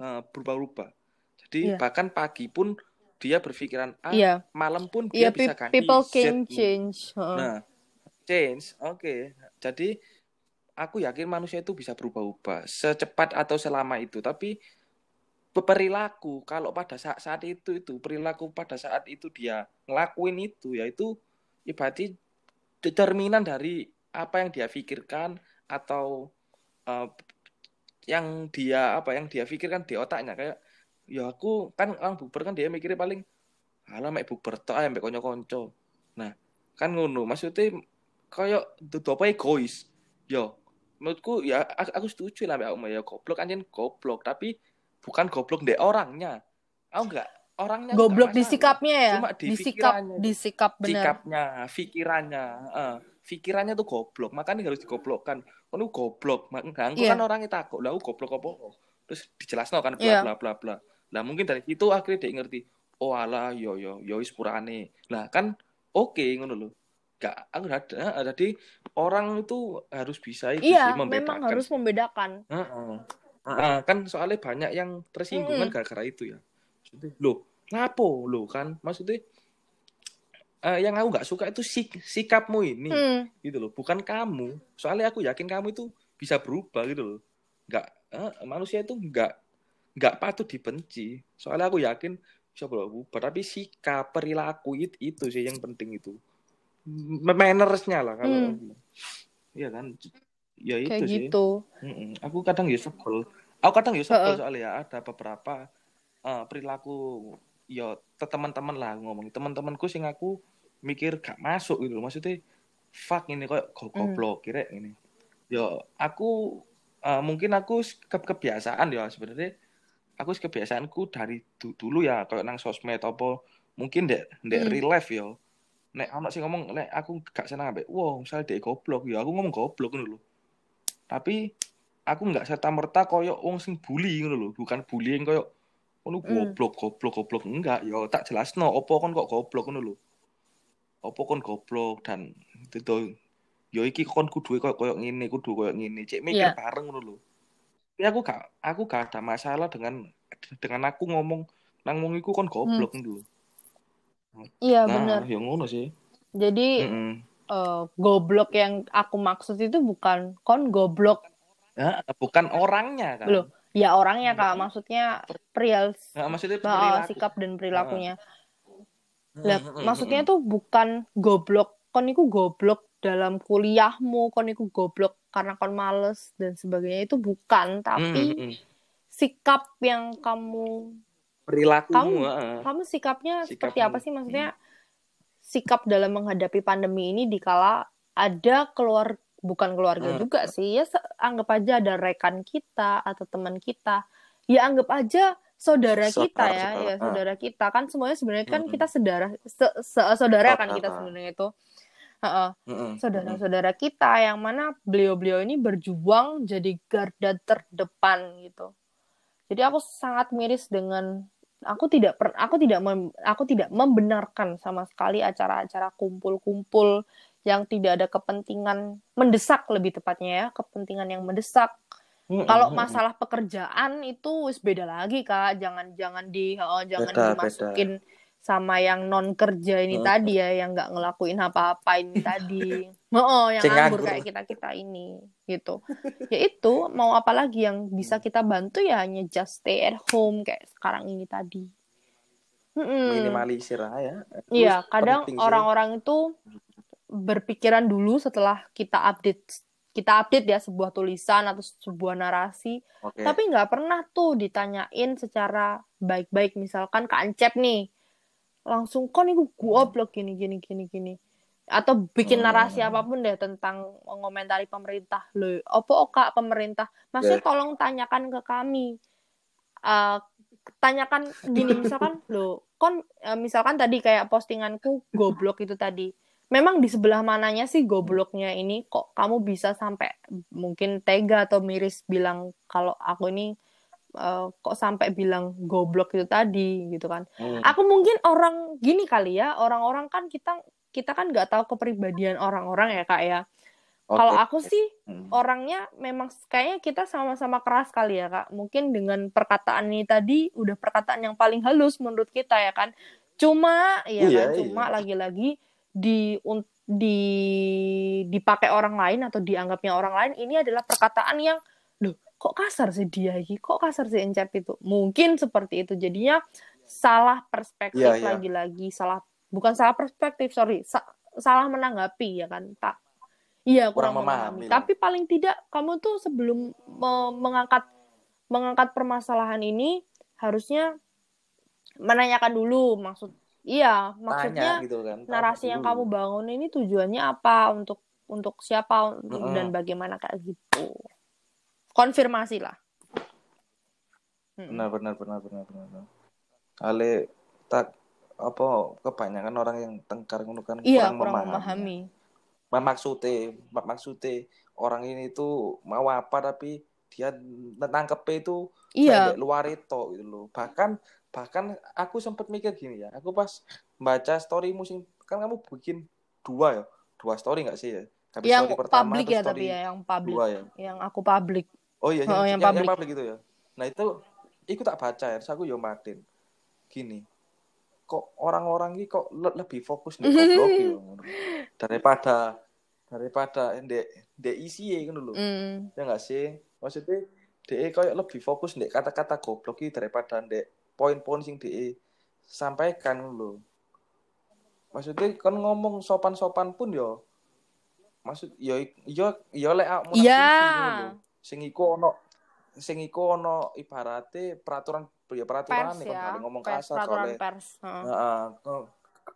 uh, berubah-ubah jadi Iya. bahkan pagi pun dia berpikiran A Iya. malam pun dia Iya, bisa ganti people can change. Heeh. Nah, change, oke. Jadi aku yakin manusia itu bisa berubah-ubah secepat atau selama itu. Tapi perilaku kalau pada saat saat itu itu perilaku pada saat itu dia ngelakuin itu ya itu ibaratnya determinan dari apa yang dia pikirkan atau eh, yang dia apa yang dia pikirkan di otaknya kayak ya aku kan orang bukber kan dia mikirnya paling halah mek bukber tok ae mek konco-konco. Nah, kan ngono maksudnya kayak itu apa egois. Yo, menurutku ya aku, aku setuju lah mbak Uma ya goblok anjing goblok tapi bukan goblok deh orangnya. Aku enggak orangnya aku Goblok di sikapnya ya. Cuma di Di sikap, di sikap benar. sikapnya, pikirannya, eh, pikirannya tuh goblok, makanya harus digoblokkan. Oh, lu goblok, Mak- aku Iya. kan orangnya takut, lah aku goblok apa? Terus dijelasno kan bla Iya. bla bla bla. Lah mungkin dari situ akhirnya dia ngerti, oh alah yo yo yo wis purane. Lah kan oke ngono lho. Gak aku ada jadi orang itu harus bisa itu Iya, sih membedakan. memang harus membedakan. Heeh. Heeh, kan soalnya banyak yang tersinggung kan Mm-mm. gara-gara itu ya. Maksudnya, loh, ngapo lo kan? Maksudnya eh, yang aku nggak suka itu sik sikapmu ini, Hmm. gitu loh. Bukan kamu. Soalnya aku yakin kamu itu bisa berubah gitu loh. Nggak eh, manusia itu nggak nggak patut dibenci. Soalnya aku yakin bisa berubah. Tapi sikap perilaku itu, itu sih yang penting itu. Mannersnya lah kalau Hmm. bilang. Iya kan? Ya itu Kayak sih. gitu. Mm-mm. Aku kadang ya sebel. Aku kadang ya sebel Heeh. soalnya ya ada beberapa eh, perilaku ya te- teman-teman lah ngomong. Teman-temanku sing aku mikir gak masuk gitu loh. Maksudnya fuck ini kok go- Hmm. goblok kira ini. Ya aku eh, mungkin aku ke kebiasaan ya sebenarnya aku kebiasaanku dari du- dulu ya kayak nang sosmed apa mungkin dek dek Hmm. real life ya. Nek anak sing ngomong nek aku gak seneng ambek wow misalnya dek goblok ya aku ngomong goblok ngono lho. Tapi aku nggak serta merta koyo wong sing bully ngono lho, bukan bullying koyo ngono Hmm. goblok goblok goblok enggak ya tak jelasno opo kon kok goblok ngono lho. Opo kon goblok dan itu yo iki kon kudu koyo koyo ngene kudu koyo ngene cek mikir Iya. bareng ngono lho. Tapi aku gak aku gak ada masalah dengan dengan aku ngomong nang wong iku kon goblok ngono lho. Iya, Nah, benar. ya ngono sih. Jadi Heeh. eh, goblok yang aku maksud itu bukan kon goblok Ya, bukan orangnya kan. Belum. ya orangnya kak maksudnya perial Nah, maksudnya oh, perilaku. sikap dan perilakunya Heeh, lah maksudnya tuh bukan goblok kon iku goblok dalam kuliahmu kon iku goblok karena kon males dan sebagainya itu bukan tapi heeh. sikap yang kamu perilakumu Kamu- kamu sikapnya seperti Sikapmu. apa sih maksudnya sikap dalam menghadapi pandemi ini dikala ada keluar bukan keluarga Hmm. juga sih ya anggap aja ada rekan kita atau teman kita ya anggap aja saudara Saudara, kita ya saudara. ya saudara kita kan semuanya sebenarnya kan Mm-mm. kita saudara se- se- saudara kan kita Saudara. sebenarnya itu heeh. saudara-saudara kita yang mana beliau-beliau ini berjuang jadi garda terdepan gitu. Jadi aku sangat miris dengan aku tidak per, aku tidak mem- aku tidak membenarkan sama sekali acara-acara kumpul-kumpul yang tidak ada kepentingan mendesak lebih tepatnya ya, kepentingan yang mendesak. Heeh, Kalau masalah pekerjaan itu wis beda lagi Kak, jangan jangan di oh, jangan Beda, dimasukin sama yang non kerja ini Heeh. tadi ya yang nggak ngelakuin apa-apa ini [LAUGHS] tadi. Oh, yang Ceng nganggur kayak kita-kita ini gitu. Ya itu mau apa lagi yang bisa kita bantu ya hanya just stay at home kayak sekarang ini tadi. Mm-mm. minimalisir aja. Itu Iya, kadang orang-orang itu berpikiran dulu setelah kita update kita update ya sebuah tulisan atau sebuah narasi, Oke. tapi nggak pernah tuh ditanyain secara baik-baik misalkan ke Ancep nih, langsung kon itu goblok gini gini gini gini, atau bikin Hmm. narasi apa pun deh tentang mengomentari pemerintah, loh, opo kak pemerintah, maksudnya Ya. tolong tanyakan ke kami, Eh, tanyakan gini [LAUGHS] misalkan lo kon eh, misalkan tadi kayak postinganku goblok itu tadi. Memang di sebelah mananya sih gobloknya ini kok kamu bisa sampai mungkin tega atau miris bilang kalau aku ini uh, kok sampai bilang goblok itu tadi gitu kan Hmm. aku mungkin orang gini kali ya orang-orang kan kita kita kan nggak tahu kepribadian orang-orang ya kak ya Oke. kalau aku sih Hmm. orangnya memang kayaknya kita sama-sama keras kali ya kak mungkin dengan perkataan ini tadi udah perkataan yang paling halus menurut kita ya kan cuma ya Iya, kan cuma iya. lagi-lagi di di dipakai orang lain atau dianggapnya orang lain ini adalah perkataan yang loh kok kasar sih dia ini? Kok kasar sih Encep itu? Mungkin seperti itu. Jadinya salah perspektif Iya, iya. lagi-lagi. Salah bukan salah perspektif sorry. Sa- salah menanggapi ya kan? Tak. Iya kurang, Kurang memahami memahami. tapi paling tidak kamu tuh sebelum me- mengangkat mengangkat permasalahan ini harusnya menanyakan dulu. Maksud iya maksudnya Tanya gitu kan. Tanya narasi yang kamu dulu. bangun ini tujuannya apa? Untuk untuk siapa? Untuk- Mm-mm. dan bagaimana kayak gitu konfirmasi lah Mm-mm. benar benar benar benar benar. Ale tak apa kebanyakan orang yang tengkar ngono kan iya kurang, kurang memahami. memahami Maksudnya mak- maksudnya orang ini tuh mau apa tapi dia nangkep itu iya luar itu gitu loh. Bahkan bahkan aku sempat mikir gini ya. Aku pas baca story musim kan kamu bikin dua ya. Dua story nggak sih ya? Tapi yang story pertama publik atau ya story tapi ya yang publik dua ya. yang aku publik Oh iya, Oh, yang, yang yang, yang publik itu ya. Nah itu, itu tak baca ya. Terus aku yo Martin. Gini, kok orang-orang ini kok le- lebih fokus di goblok gitu daripada daripada ndek ndek isi ya gitu loh. Mm. Ya nggak sih? Maksudnya DE kayak lebih fokus ndek kata-kata goblok iki daripada ndek poin-poin sing DE sampaikan lho. Maksudnya kan ngomong sopan-sopan pun yo maksud yo yo yo lek awakmu nang Iya. Sing iku ono sing iku ono ibarate peraturan ya peraturan pers kan ya. ngomong pers, kasar peraturan oleh pers Heeh. Heeh, kok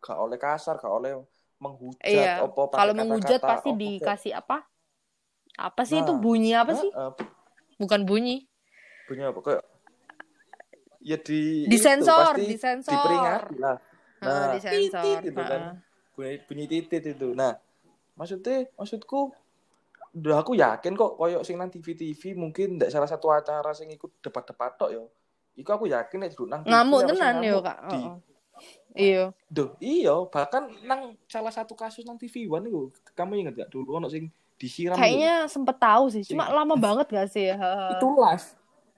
gak oleh kasar gak oleh menghujat iya. opo kalau menghujat kata-kata, pasti opo dikasih apa? Apa sih itu Nah, bunyi apa sih? Heeh, bukan bunyi. Bunyi apa? Kayak ya di disensor itu, pasti disensor. diperingati lah. Heeh, nah disensor. titit gitu kan. Bunyi, bunyi titit itu. Nah maksudnya maksudku udah aku yakin kok koyok sing nang TV TV mungkin ndak salah satu acara sing ikut debat-debat tok yo iku aku yakin nek duduk nang ngamuk tenan yo kak di Heeh. iya Duh, iya, bahkan nang salah satu kasus nang TV One itu, kamu ingat gak dulu ono sing disiram kayaknya sempet tahu sih cuma Sing- lama banget gak sih itu live.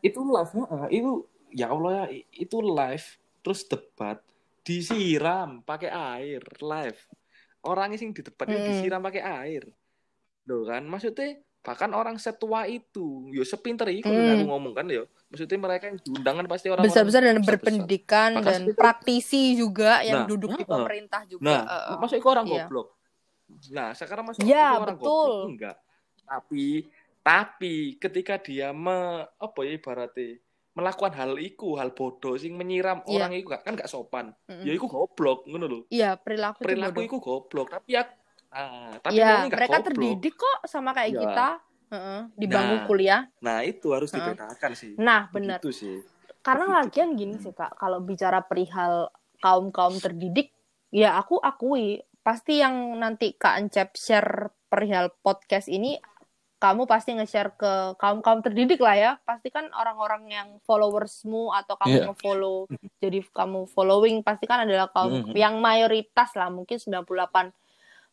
Itu live, heeh. itu ya Allah ya, itu live terus debat disiram pakai air live. Orangnya sing di debat itu Hmm. disiram pakai air. Loh kan, maksudnya bahkan orang setua itu, yo sepinter itu Hmm. aku ngomong kan yo. Maksudnya mereka yang diundang kan pasti orang besar-besar dan besar-besar. berpendidikan Maka dan itu- praktisi juga yang Nah, duduk di heeh. pemerintah juga Nah, masuk itu orang Iya. goblok. Nah, sekarang masuk itu orang betul. goblok enggak. Tapi tapi ketika dia me, apa ya ibaratnya melakukan hal itu, hal bodoh sing menyiram Iya. orang itu kan gak sopan. Mm-mm. Ya iku goblok ngono lho. iya perilaku, itu Perilaku iku goblok, tapi ya ah, tapi Iya, gak mereka goblok. terdidik kok sama kayak Iya. kita Heeh, di bangku Nah. kuliah. Nah, itu harus dibedakan sih. Nah, benar. Sih. Karena Begitu. lagian gini sih Kak, kalau bicara perihal kaum-kaum terdidik, ya aku akui pasti yang nanti Kak Encep share perihal podcast ini kamu pasti nge-share ke kaum-kaum terdidik lah ya. Pasti kan orang-orang yang followersmu atau kamu Iya. nge-follow jadi kamu following pasti kan adalah kaum Mhm. yang mayoritas lah, mungkin 98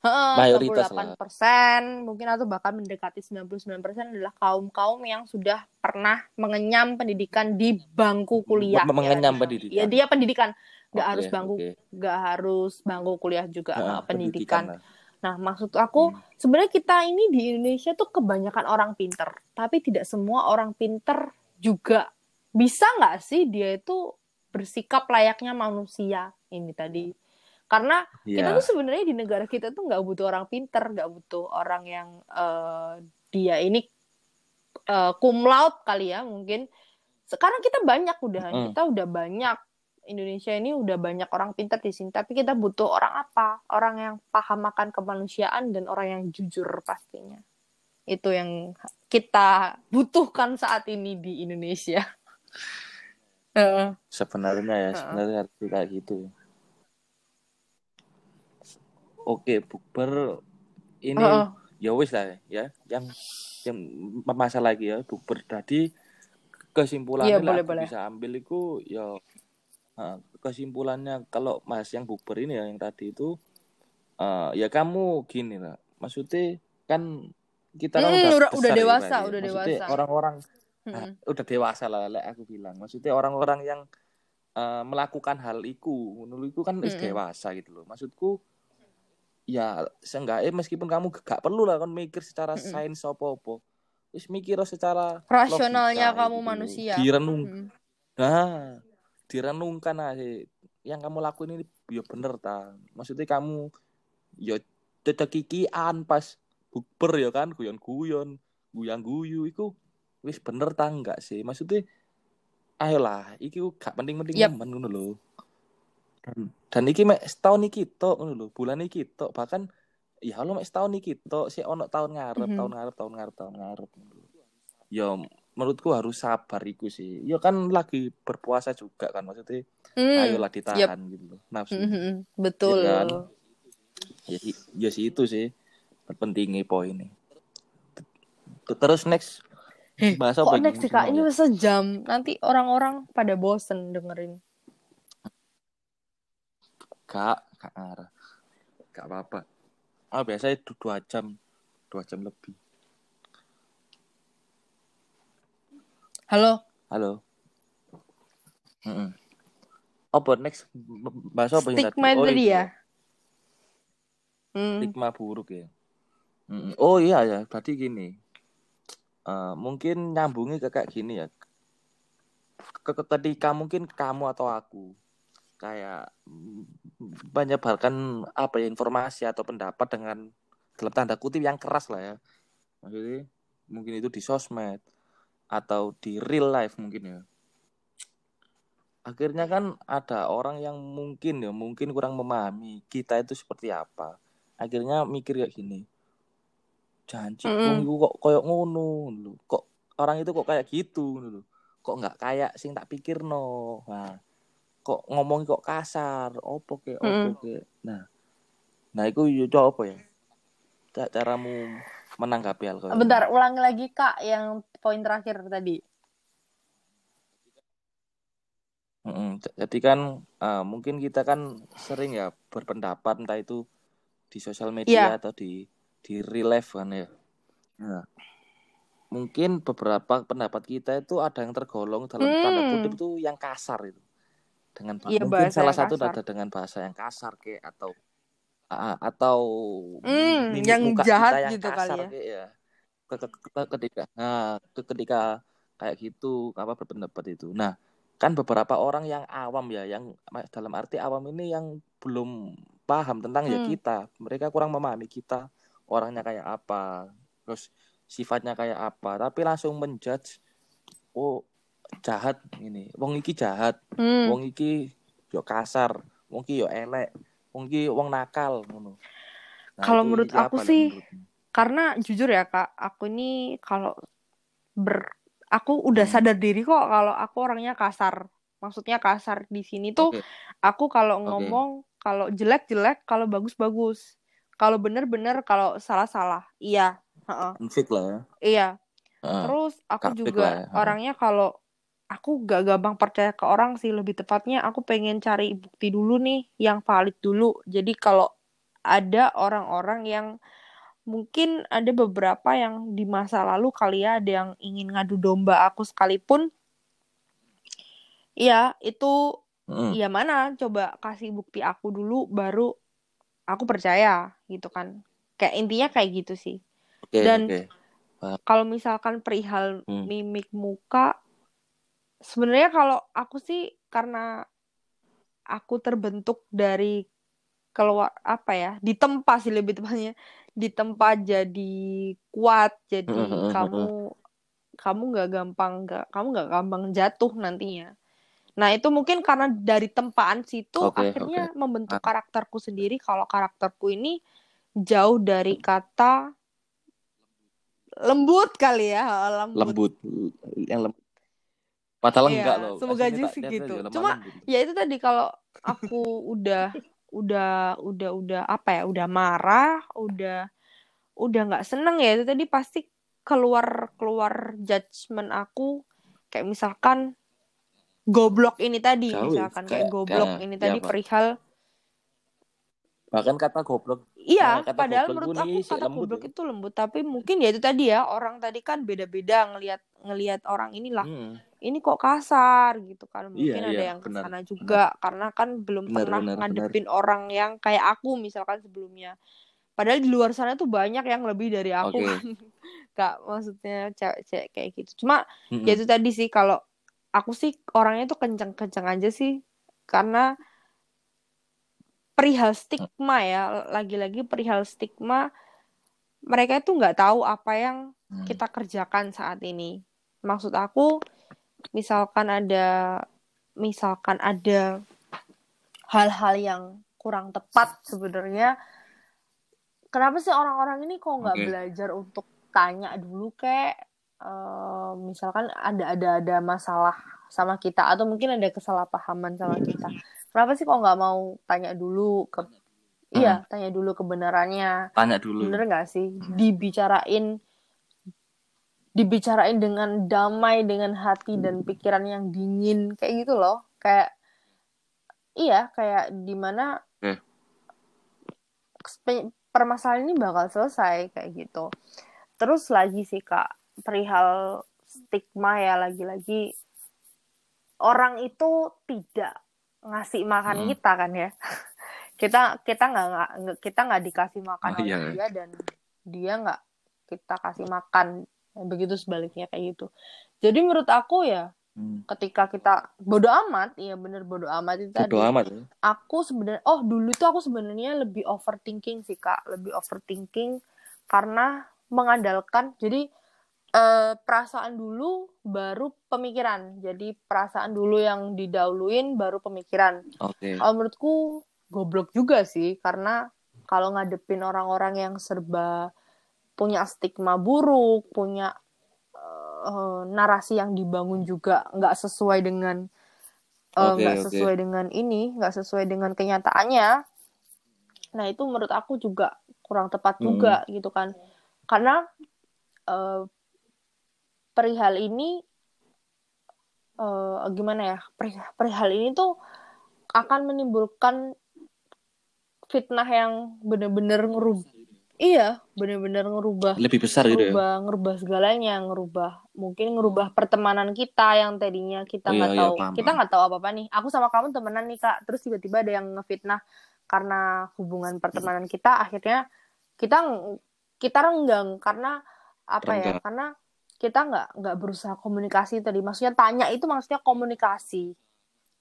Mayoritas 98% mungkin atau bahkan mendekati 99% adalah kaum-kaum yang sudah pernah mengenyam pendidikan di bangku kuliah. Mengenyam ya. pendidikan. Ya dia pendidikan, nggak Oke, harus bangku, nggak harus bangku kuliah juga eh, pendidikan. lah. Nah, maksud aku Hmm. sebenarnya kita ini di Indonesia tuh kebanyakan orang pinter, tapi tidak semua orang pinter juga bisa nggak sih dia itu bersikap layaknya manusia ini tadi. Karena kita Iya. tuh sebenarnya di negara kita tuh nggak butuh orang pinter, nggak butuh orang yang eh, dia ini eh, cum laude kali ya mungkin. Sekarang kita banyak udah, Mm. kita udah banyak Indonesia ini udah banyak orang pinter di sini, tapi kita butuh orang apa? Orang yang paham akan kemanusiaan dan orang yang jujur pastinya. Itu yang kita butuhkan saat ini di Indonesia. [LAUGHS] Heeh. Sebenarnya ya, sebenarnya harus kayak gitu. Oke, bukber ini Heeh. ya wis lah ya. Yang yang masalah lagi ya bukber tadi kesimpulannya lah boleh, boleh. bisa ambil itu ya kesimpulannya kalau Mas yang bukber ini ya yang tadi itu eh, ya kamu gini lah maksudnya kan kita kan udah udah- besar udah ya, dewasa, ya. udah maksudnya dewasa. orang-orang Nah, Mm-mm. udah dewasa lah lek aku bilang maksudnya orang-orang yang eh, melakukan hal itu menurutku kan Mm-mm. dewasa gitu loh maksudku ya seenggaknya meskipun kamu gak perlu lah kan mikir secara Mm-mm. sains apa-apa wis mikir secara Rasionalnya logika kamu loh. manusia. direnung Mm. nah direnungkan aja yang kamu lakuin ini ya bener ta maksudnya kamu ya cekikian pas bukber ya kan guyon-guyon guyang-guyu itu wis bener ta enggak sih maksudnya ayolah iki gak penting-penting aman ngono lho dan, dan iki mek setahun iki tok ngono lho bulan iki tok bahkan ya Allah mek setahun iki tok sih ono tahun ngarep Mhm. tahun ngarep tahun ngarep tahun ngarep ya menurutku harus sabar iku sih ya kan lagi berpuasa juga kan maksudnya Mm. ayolah ditahan gitu loh nafsu Mm-mm. Betul. Iya kan? ya, ya sih itu sih pentingnya poinnya T- terus next Eh, bahas Kok next sih kak? Ini sejam. Nanti orang-orang pada bosen dengerin. Gak, gak ngarah. Gak apa-apa. Ah, biasanya du- dua jam. Dua jam lebih. Halo. Halo. Mm-mm. Apa next? B- Bahas apa yang Stigma Oh, tadi ya. Hmm. Stigma buruk ya. Mm-mm. Oh iya ya, tadi gini. Eh, mungkin nyambungnya ke kayak gini ya. Ke- ke- Ketika mungkin kamu atau aku kayak mm, menyebarkan apa ya informasi atau pendapat dengan dalam tanda kutip yang keras lah ya. Maksudnya mungkin itu di sosmed atau di real life mungkin ya. Akhirnya kan ada orang yang mungkin ya mungkin kurang memahami kita itu seperti apa. Akhirnya mikir kayak gini. Janji wong iku kok koyok ngono lho. Kok orang itu kok kayak gitu lho. Kok nggak kayak sing tak pikir no. Nah, kok ngomong kok kasar, opo ke, opo ke. Nah, nah itu yo coba ya. Ca- Caramu menanggapi hal kayak Bentar, ulangi lagi kak yang poin terakhir tadi. Mm-mm. Jadi kan eh, mungkin kita kan sering ya berpendapat entah itu di sosial media Iya. atau di di real life kan ya. Nah, mungkin beberapa pendapat kita itu ada yang tergolong dalam tanda Hmm. kutip itu yang kasar itu. Dengan Iya, mungkin salah satu kasar. ada dengan bahasa yang kasar kayak atau ah, atau mimik yang muka jahat yang gitu kali kasar ya. kayak ya. Ke- ke- ke- Ketika nah, ke- ketika kayak gitu apa berpendapat itu. Nah, kan beberapa orang yang awam ya yang dalam arti awam ini yang belum paham tentang ya Hmm. kita mereka kurang memahami kita orangnya kayak apa terus sifatnya kayak apa tapi langsung menjudge oh jahat ini wong iki jahat Hmm. wong iki yo kasar wong iki yo elek wong iki wong nakal ngono Nah, Kalau menurut aku sih, menurutmu? Karena jujur ya kak, aku ini kalau ber aku udah Hmm. sadar diri kok kalau aku orangnya kasar. Maksudnya kasar di sini tuh Oke. aku kalau ngomong kalau jelek-jelek, kalau bagus-bagus. Kalau bener-bener, kalau salah-salah. Iya, heeh. Fix lah ya Iya. Heeh. Terus aku juga ya, orangnya kalau aku gak gampang percaya ke orang sih lebih tepatnya aku pengen cari bukti dulu nih yang valid dulu. Jadi kalau ada orang-orang yang mungkin ada beberapa yang di masa lalu kali ya ada yang ingin ngadu domba aku sekalipun. Ya, itu Mm. ya mana coba kasih bukti aku dulu baru aku percaya gitu kan. Kayak intinya kayak gitu sih. Oke, Dan oke. kalau misalkan perihal Hmm. mimik muka sebenarnya kalau aku sih karena aku terbentuk dari keluar apa ya ditempa sih lebih tepatnya. Ditempa jadi kuat jadi kamu kamu nggak gampang nggak kamu nggak gampang jatuh nantinya. Nah itu mungkin karena dari tempaan situ Oke, akhirnya membentuk Ah. karakterku sendiri. Kalau karakterku ini jauh dari kata lembut kali ya lembut, lembut. Yang lembut padahal Iya, enggak loh semoga aja sih gitu. Cuma lembut. ya itu tadi kalau aku udah udah udah udah apa ya udah marah udah udah nggak seneng ya itu tadi pasti keluar keluar judgement aku kayak misalkan goblok ini tadi Jauh ya, misalkan kayak kayak- goblok kayak- ini ya tadi apa? perihal Bahkan kata goblok Iya, Nah, kata padahal goblok menurut aku kata lembut goblok itu lembut, tapi mungkin ya itu tadi ya orang tadi kan beda-beda ngelihat ngelihat orang inilah. hmm, Ini kok kasar gitu kan. Mungkin Iya, ada iya, yang benar, ke sana juga karena kan belum Benar, pernah benar, ngadepin orang yang kayak aku misalkan sebelumnya. Padahal di luar sana tuh banyak yang lebih dari aku Oke. kan. [LAUGHS] Gak maksudnya cewek-cewek kayak gitu. Cuma hmm, ya itu tadi sih kalau aku sih orangnya tuh kenceng-kenceng aja sih karena perihal stigma ya lagi-lagi perihal stigma mereka itu nggak tahu apa yang hmm. kita kerjakan saat ini maksud aku misalkan ada misalkan ada hal-hal yang kurang tepat sebenarnya kenapa sih orang-orang ini kok nggak Oke. belajar untuk tanya dulu kayak eh, misalkan ada ada ada masalah sama kita atau mungkin ada kesalahpahaman sama kita kenapa sih kok nggak mau tanya dulu ke iya tanya dulu kebenarannya. Tanya dulu. bener nggak sih? Dibicarain dibicarain dengan damai dengan hati dan pikiran yang dingin. Kayak gitu loh. Kayak iya kayak di mana spe- permasalahan ini bakal selesai kayak gitu. Terus lagi sih kak perihal stigma ya lagi-lagi. Orang itu tidak ngasih makan Mm. kita kan ya [LAUGHS] kita kita nggak kita nggak dikasih makan oleh iya. dia dan dia nggak kita kasih makan begitu sebaliknya kayak gitu jadi menurut aku ya Hmm. ketika kita bodoh amat iya bener bodoh amat itu tadi Bodo amat ya. aku sebenarnya oh dulu tuh aku sebenarnya lebih overthinking sih kak lebih overthinking karena mengandalkan jadi eh, perasaan dulu baru pemikiran jadi perasaan dulu yang didahuluin baru pemikiran Oke. kalau menurutku goblok juga sih karena kalau ngadepin orang-orang yang serba punya stigma buruk punya eh, narasi yang dibangun juga nggak sesuai dengan eh, nggak oke. sesuai dengan ini nggak sesuai dengan kenyataannya nah itu menurut aku juga kurang tepat Hmm. juga gitu kan karena eh, perihal ini eh, gimana ya perihal, perihal ini tuh akan menimbulkan fitnah yang bener-bener ngerubah iya bener-bener ngerubah Lebih besar gitu ya. ngerubah ngerubah segalanya ngerubah mungkin ngerubah pertemanan kita yang tadinya kita Oh, iya, nggak iya, tahu. paham, kita nggak tahu apa apa nih. Aku sama kamu temenan nih kak. Terus tiba-tiba ada yang ngefitnah karena hubungan pertemanan kita. Akhirnya kita kita renggang karena apa ya? Renggang. karena kita nggak nggak berusaha komunikasi tadi maksudnya tanya itu maksudnya komunikasi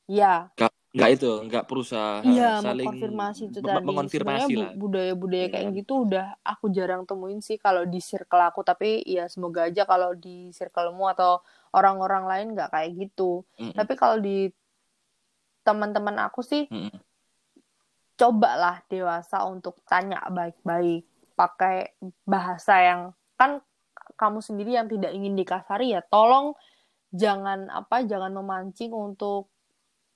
ya Enggak itu, enggak berusaha Iya, saling mengkonfirmasi itu tadi. mengonfirmasi lah. bu- budaya-budaya Iya kayak kan? gitu udah aku jarang temuin sih kalau di circle aku. Tapi ya semoga aja kalau di circlemu atau orang-orang lain nggak kayak gitu. Mm-mm. Tapi kalau di teman-teman aku sih, Mm-mm. cobalah dewasa untuk tanya baik-baik. Pakai bahasa yang kan kamu sendiri yang tidak ingin dikasari ya. Tolong jangan apa, jangan memancing untuk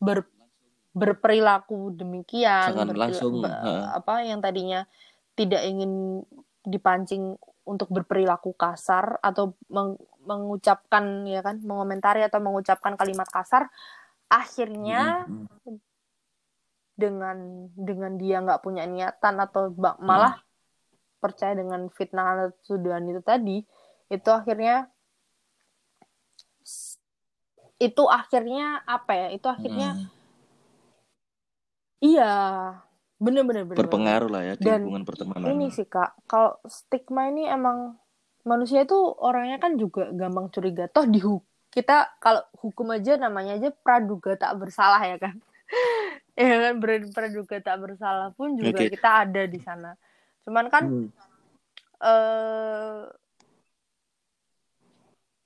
ber berperilaku demikian Jangan berperi- langsung, be- apa yang tadinya tidak ingin dipancing untuk berperilaku kasar atau meng- mengucapkan ya kan mengomentari atau mengucapkan kalimat kasar akhirnya Mm-mm. dengan dengan dia nggak punya niatan atau malah percaya dengan fitnah atau tuduhan itu tadi itu akhirnya itu akhirnya apa ya itu akhirnya Mm. iya bener-bener bener berpengaruh lah ya di Dan hubungan pertemanan. ini sih kak kalau stigma ini emang manusia itu orangnya kan juga gampang curiga toh di kita kalau hukum aja namanya aja praduga tak bersalah ya kan [LAUGHS] ya kan praduga tak bersalah pun juga Oke. kita ada di sana cuman kan Hmm. eh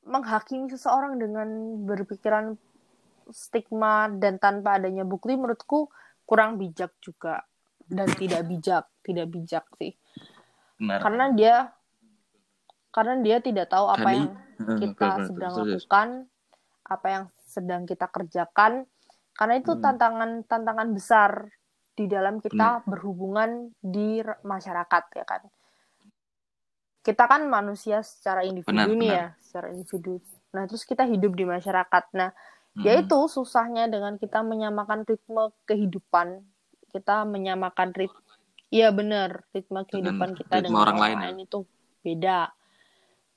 menghakimi seseorang dengan berpikiran stigma dan tanpa adanya bukti menurutku kurang bijak juga dan [LAUGHS] tidak bijak tidak bijak sih Benar. karena dia karena dia tidak tahu apa yang [LAUGHS] kita benar, sedang terus. lakukan apa yang sedang kita kerjakan karena itu Hmm. tantangan tantangan besar di dalam kita berhubungan di masyarakat ya kan kita kan manusia secara individu Benar, nih benar. ya secara individu Nah, terus kita hidup di masyarakat. Nah, Hmm. yaitu susahnya dengan kita menyamakan ritme kehidupan. Kita menyamakan ritme Iya benar, ritme kehidupan kita ritme dengan orang orang, lain, ya? lain itu beda.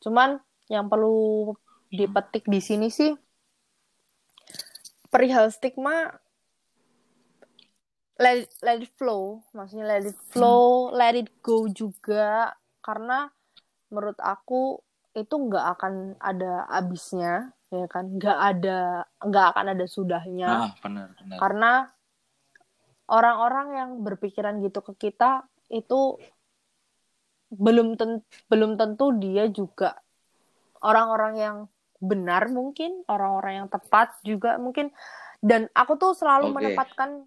Cuman yang perlu dipetik di sini sih perihal stigma let let it flow, maksudnya let it flow, let it go juga karena menurut aku itu nggak akan ada habisnya ya kan nggak ada nggak akan ada sudahnya Ah, benar, benar. karena orang-orang yang berpikiran gitu ke kita itu belum ten- belum tentu dia juga orang-orang yang benar mungkin orang-orang yang tepat juga mungkin dan aku tuh selalu Oke. menempatkan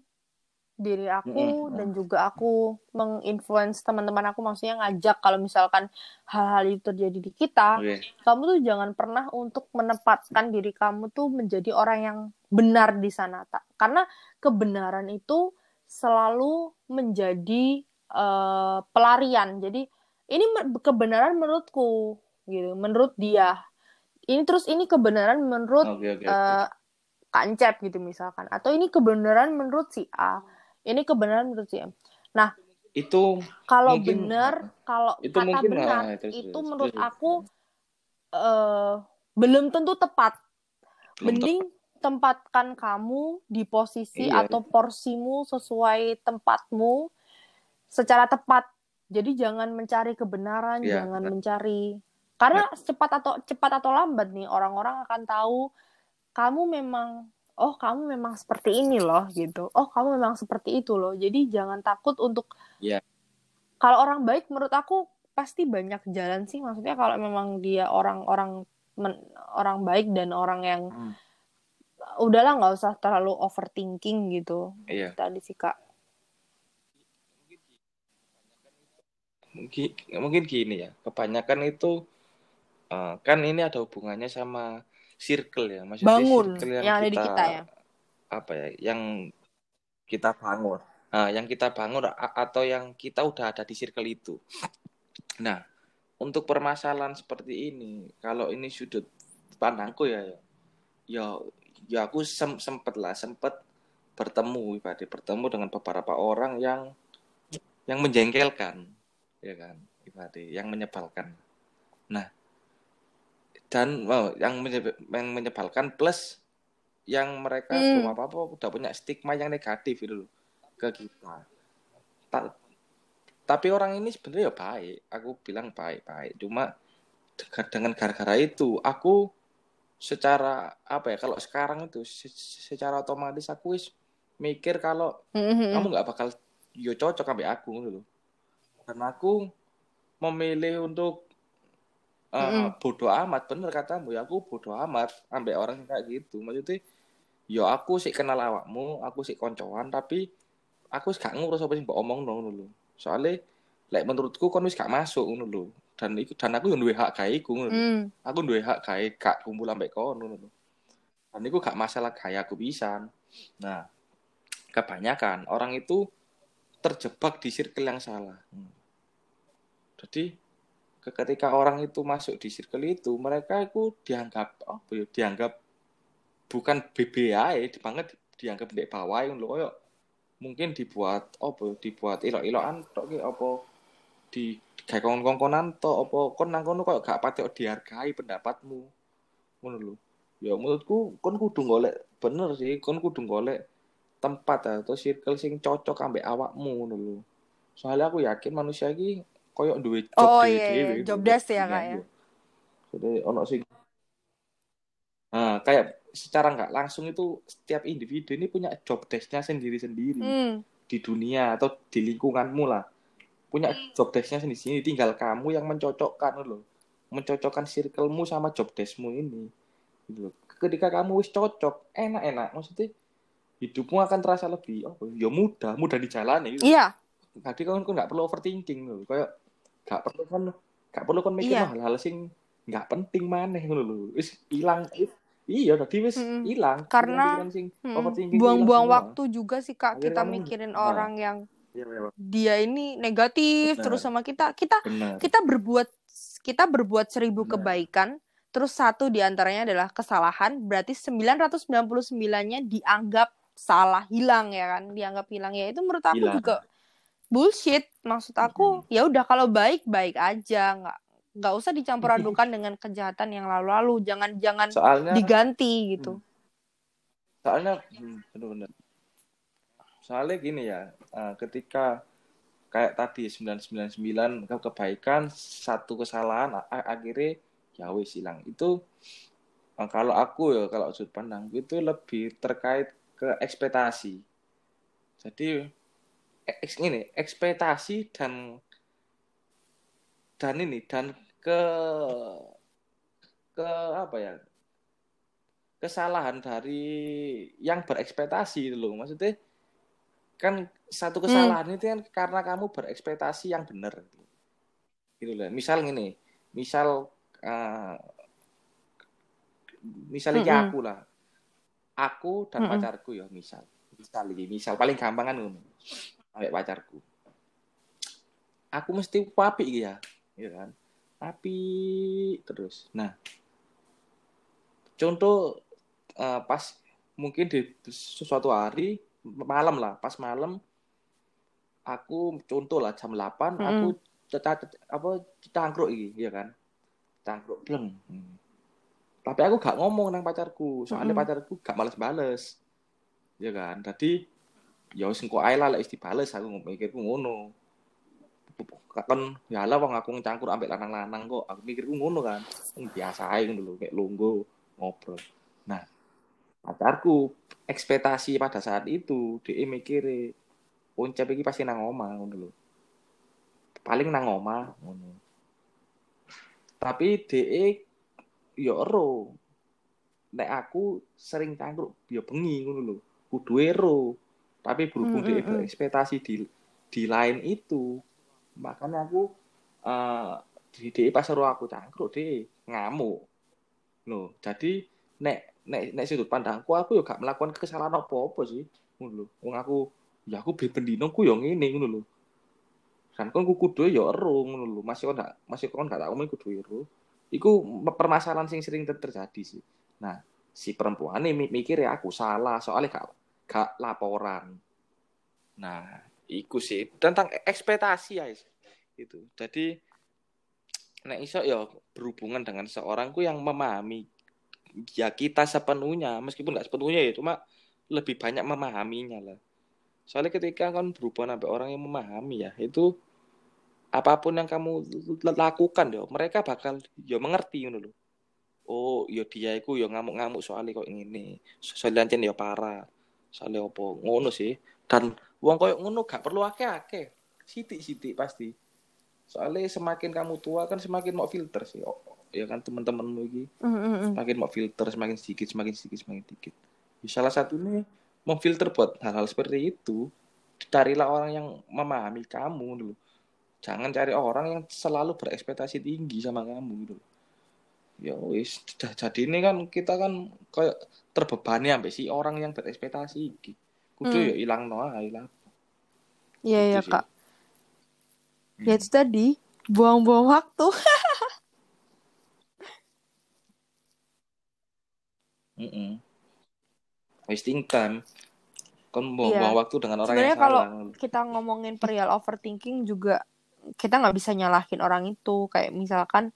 diri aku Mm-mm. dan juga aku menginfluence teman-teman aku maksudnya ngajak kalau misalkan hal-hal itu terjadi di kita Oke. kamu tuh jangan pernah untuk menempatkan diri kamu tuh menjadi orang yang benar di sana tak karena kebenaran itu selalu menjadi eh, pelarian jadi ini kebenaran menurutku gitu menurut dia ini terus ini kebenaran menurut oke. eh, kancep gitu misalkan atau ini kebenaran menurut si A ini kebenaran menurut si M Itu kalau Mungkin- benar kalau itu kata mungkin, benar ah, terus, itu terus, menurut aku eh belum tentu tepat. Belum mending tempatkan kamu di posisi Iya. atau porsimu sesuai tempatmu secara tepat. Jadi jangan mencari kebenaran Iya, jangan benar. mencari. Karena cepat atau cepat atau lambat nih orang-orang akan tahu kamu memang oh kamu memang seperti ini loh gitu oh kamu memang seperti itu loh jadi jangan takut untuk Iya. kalau orang baik menurut aku pasti banyak jalan sih maksudnya kalau memang dia orang-orang orang baik dan orang yang Hmm. udahlah nggak usah terlalu overthinking gitu Iya. tadi sih kak Mungkin, mungkin gini ya. Kebanyakan itu eh, kan ini ada hubungannya sama circle ya. Maksudnya bangun circle yang, ada di kita ya? apa ya yang kita bangun. Nah, yang kita bangun atau yang kita udah ada di circle itu. Nah untuk permasalahan seperti ini kalau ini sudut pandangku ya ya ya, ya aku sem sempet lah sempet bertemu ibadah bertemu dengan beberapa orang yang yang menjengkelkan ya kan ibadah yang menyebalkan. Nah dan wow, yang menye- yang menyebalkan plus yang mereka Hmm. belum apa apa udah punya stigma yang negatif itu loh ke kita Ta- tapi orang ini sebenarnya ya baik aku bilang baik baik cuma de- dengan gara-gara itu aku secara apa ya kalau sekarang itu se- secara otomatis aku wis mikir kalau Mhm. kamu nggak bakal yo cocok sampai aku gitu loh dan aku memilih untuk eh, Mm-mm. bodoh amat bener katamu ya aku bodoh amat sampai orang kayak gitu maksudnya yo aku sih kenal awakmu aku sih koncoan tapi aku sih gak ngurus apa sih mbok omong ngono lho soalnya lek menurutku kon wis gak masuk ngono lho dan iku dan aku yo duwe hak gawe iku ngono. Hmm. aku duwe hak gawe gak kumpul ambek kono ngono lho dan itu gak masalah gaya aku pisan nah kebanyakan orang itu terjebak di circle yang salah Hmm. jadi ketika orang itu masuk di circle itu mereka itu dianggap ya dianggap bukan BBI banget dianggap di bawah yang loh mungkin dibuat apa ya, dibuat ilok-ilokan tok ki apa di kayak kongkon-kongkonan tok apa kon nang kono kok gak patek dihargai pendapatmu ngono lho. Ya menurutku kon kudu golek bener sih kon kudu golek tempat atau circle sing cocok ambek awakmu ngono lho. Soalnya aku yakin manusia iki koyo duwe job Oh, iya, iya. dhewe Job gitu. desk ya, Kak, ya? Jadi ono sing Nah, kayak secara nggak langsung itu setiap individu ini punya job desk-nya sendiri-sendiri Hmm. di dunia atau di lingkunganmu lah. Punya job desk-nya sendiri-sendiri. Tinggal kamu yang mencocokkan loh. Mencocokkan circle-mu sama job desk-mu ini. Gitu loh. Ketika kamu wis cocok, enak-enak. Maksudnya hidupmu akan terasa lebih oh ya mudah, mudah dijalani. Gitu. Iya, Tadi kan kau nggak perlu overthinking loh. Kayak nggak perlu kan nggak perlu kan mikir Iya. hal-hal sing nggak penting maneh ngono lho. Wis hilang. Iya, tadi wis hilang. Karena- Mm-mm. overthinking itu buang-buang waktu juga sih kak Akhirnya kita kamu- mikirin nah. orang yang. Iya, iya, dia ini negatif Benar. terus sama kita kita benar. kita berbuat kita berbuat seribu Benar. kebaikan terus satu di antaranya adalah kesalahan berarti 999-nya dianggap salah hilang ya kan dianggap hilang ya itu menurut aku Hilang. juga bullshit maksud aku ya udah kalau baik baik aja nggak nggak usah dicampur adukan [LAUGHS] dengan kejahatan yang lalu-lalu jangan jangan soalnya diganti gitu. Soalnya hmm, bener-bener. Soalnya gini ya eh, ketika kayak tadi 999 ke- kebaikan satu kesalahan akhirnya ya wis hilang. Itu eh, kalau aku ya kalau sudut pandang itu lebih terkait ke ekspektasi. Jadi ini ekspektasi dan dan ini dan ke ke apa ya? Kesalahan dari yang berekspektasi itu loh. Maksudnya kan satu kesalahan itu kan karena kamu berekspektasi yang benar. Gitu loh. Misal gini misal eh, misal iki Mm-mm. aku lah. Aku dan Mm-mm. pacarku ya misal. Misal misal. Paling gampang kan ambek pacarku aku mesti papi iki ya ya kan papi terus nah contoh eh, pas mungkin di suatu hari malam lah pas malam aku contoh lah jam 8 Mm-mm. aku apa cangkruk iki ya kan cangkruk bleng Hmm. tapi aku gak ngomong nang pacarku soalnya Mm-mm. pacarku gak males-bales ya kan jadi ya wis engko ae lah lek dibales aku mikirku ngono. Kan ya lah wong aku ngcangkur ambek lanang-lanang kok. Aku mikirku ngono kan. Biasa ae ngono lho kayak lungguh ngobrol. Nah pacarku ekspektasi pada saat itu dia mikire Uncap iki pasti nang omah ngono lho. Paling nang omah ngono. Tapi DE ya ero. Nek aku sering cangkruk ya bengi ngono lho. Kudu ero tapi berhubung Mm, DE mm, mm. berekspektasi di di lain itu makanya aku eh di DE pas ero aku cangkruk DE ngamuk. Loh jadi nek nek nek sudut pandangku aku ya gak melakukan kesalahan apa-apa sih ngono wong aku ya aku beli bendino ku ya ngene ngono lho. Kan kon ku kudu ya ero ngono lho. Masih kon gak masih kon gak tak kudu ero. Iku permasalahan sing sering ter- terjadi sih. Nah si perempuan ini mikir ya aku salah soalnya gak gak laporan. Nah iku sih. Tentang ekspektasi ya itu jadi nek iso ya berhubungan dengan seorang ku yang memahami ya kita sepenuhnya meskipun nggak sepenuhnya ya cuma lebih banyak memahaminya lah. Soalnya ketika kan berhubungan sampai orang yang memahami ya itu apa pun yang kamu lakukan ya mereka bakal ya mengerti ngono lho. Oh ya dia iku ya ngamuk-ngamuk soalnya kok ngene. Soalnya ancen ya parah soalnya apa? Ngono sih. Dan wong koyo ngono gak perlu akeh-akeh. Sitik-sitik pasti. Soalnya semakin kamu tua kan semakin mau filter sih. Oh, ya kan teman-temanmu iki. Mm, mm, mm. semakin mau filter semakin sedikit semakin sedikit semakin sedikit Ya, salah satunya memfilter buat hal-hal seperti itu. Carilah orang yang memahami kamu dulu. Jangan cari orang yang selalu berekspektasi tinggi sama kamu dulu ya wis j- jadi ini kan kita kan kayak terbebani sampai si orang yang berekspektasi iki kudu Hmm. ya hilang no ae lah Iya Gitu ya kak. Ya itu tadi buang-buang waktu. [LAUGHS] Mm-mm. wasting time kan buang-buang Iya. waktu dengan orang Sebenarnya yang kalau salah kita ngomongin perihal overthinking juga kita nggak bisa nyalahin orang itu. Kayak misalkan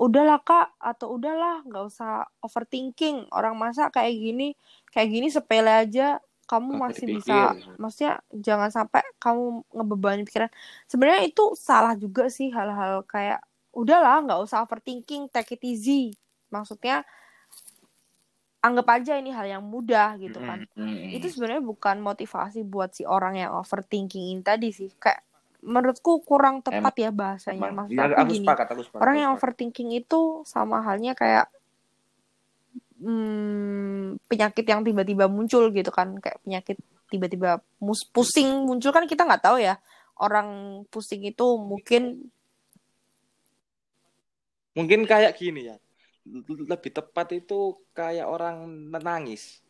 udahlah kak atau udahlah nggak usah overthinking. Orang masa kayak gini kayak gini sepele aja kamu masih dipikir. bisa maksudnya jangan sampai kamu ngebebani pikiran sebenarnya itu salah juga sih hal-hal kayak udahlah nggak usah overthinking take it easy maksudnya anggap aja ini hal yang mudah gitu kan Mm-mm. itu sebenarnya bukan motivasi buat si orang yang overthinking ini tadi sih kayak menurutku kurang tepat ya bahasanya Emang. maksud Iya, aku aku gini sepakat aku sepakat orang aku yang sepakat. overthinking itu sama halnya kayak hmm, penyakit yang tiba-tiba muncul gitu kan kayak penyakit tiba-tiba pusing muncul kan kita nggak tahu ya orang pusing itu mungkin Mungkin kayak gini ya. Lebih tepat itu kayak orang nangis.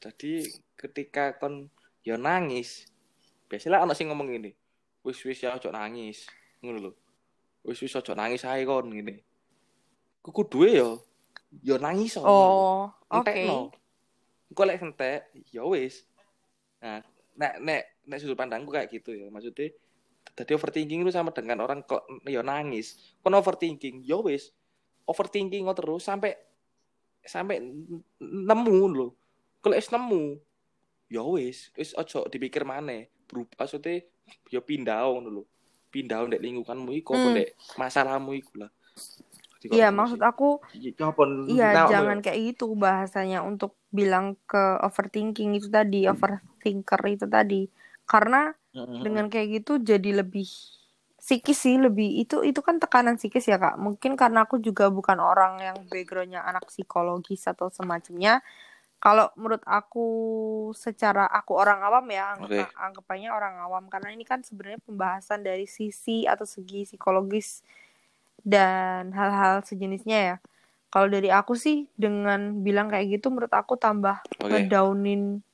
Jadi ketika kon yo nangis, biasalah anak sing ngomong gini. Wis wis ya ojo nangis. Ngono lho. Wis wis ojo nangis ae kon ngene. kudu yo yo nangis Oh, oke. entekno. Engko lek entek ya wis. Nah, nek nek nek sudut pandangku kayak gitu ya. Maksudnya tadi overthinking itu sama dengan orang kok ya nangis. Kon overthinking, ya wis. Overthinking kok terus sampai sampai nemu lho. Kalau wis nemu, ya wis, wis ojo dipikir maneh. Berubah maksudnya ya pindah ngono lho. Pindah ndek lingkunganmu iku Hmm. ndek masalahmu iku lah. Iya, maksud sih. aku Ya Iya, nah, jangan kayak gitu bahasanya untuk bilang ke overthinking itu tadi, overthinker itu tadi. Karena Heeh. dengan kayak gitu jadi lebih psikis sih, lebih itu itu kan tekanan psikis ya, Kak. Mungkin karena aku juga bukan orang yang backgroundnya anak psikologis atau semacamnya. Kalau menurut aku secara aku orang awam ya, ang- Oke. anggapannya orang awam karena ini kan sebenarnya pembahasan dari sisi atau segi psikologis dan hal-hal sejenisnya ya. Kalau dari aku sih dengan bilang kayak gitu menurut aku tambah Oke. ngedownin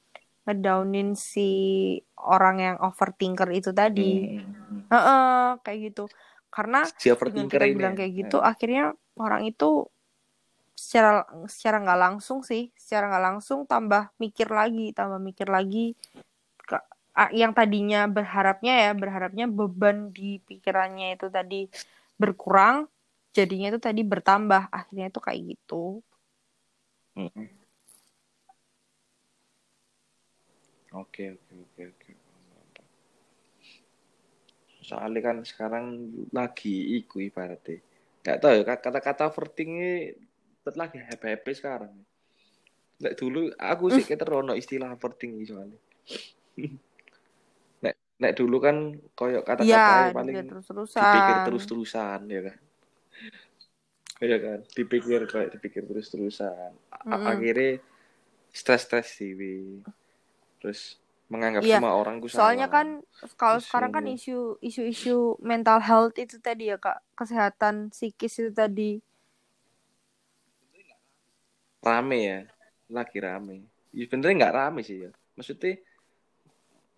ngedownin si orang yang overthinker itu tadi. Hmm. Heeh, kayak gitu. Karena Si dengan kita bilang ya. kayak gitu akhirnya orang itu secara secara nggak langsung sih, secara nggak langsung tambah mikir lagi, tambah mikir lagi Ke- yang tadinya berharapnya ya, berharapnya beban di pikirannya itu tadi berkurang, jadinya itu tadi bertambah. Akhirnya itu kayak gitu. Mm-mm. Oke oke oke oke. Soalnya kan sekarang lagi iku ibaratnya. Gak tahu ya kata-kata overthinking tetep lagi happy-happy sekarang. Nek dulu aku sih keterono istilah overthinking soalnya. nek nek dulu kan koyok kata-kata Iya, paling dia terus-terusan. dipikir terus-terusan ya kan. Iya kan, dipikir kayak dipikir terus-terusan. A- Mm-mm. Akhirnya stres-stres sih. Terus menganggap Iya, semua orang ku Soalnya kan kalau sekarang kan isu isu-isu mental health itu tadi ya Kak, kesehatan psikis itu tadi. Rame ya, lagi rame. Ya sebenarnya nggak rame sih ya. Maksudnya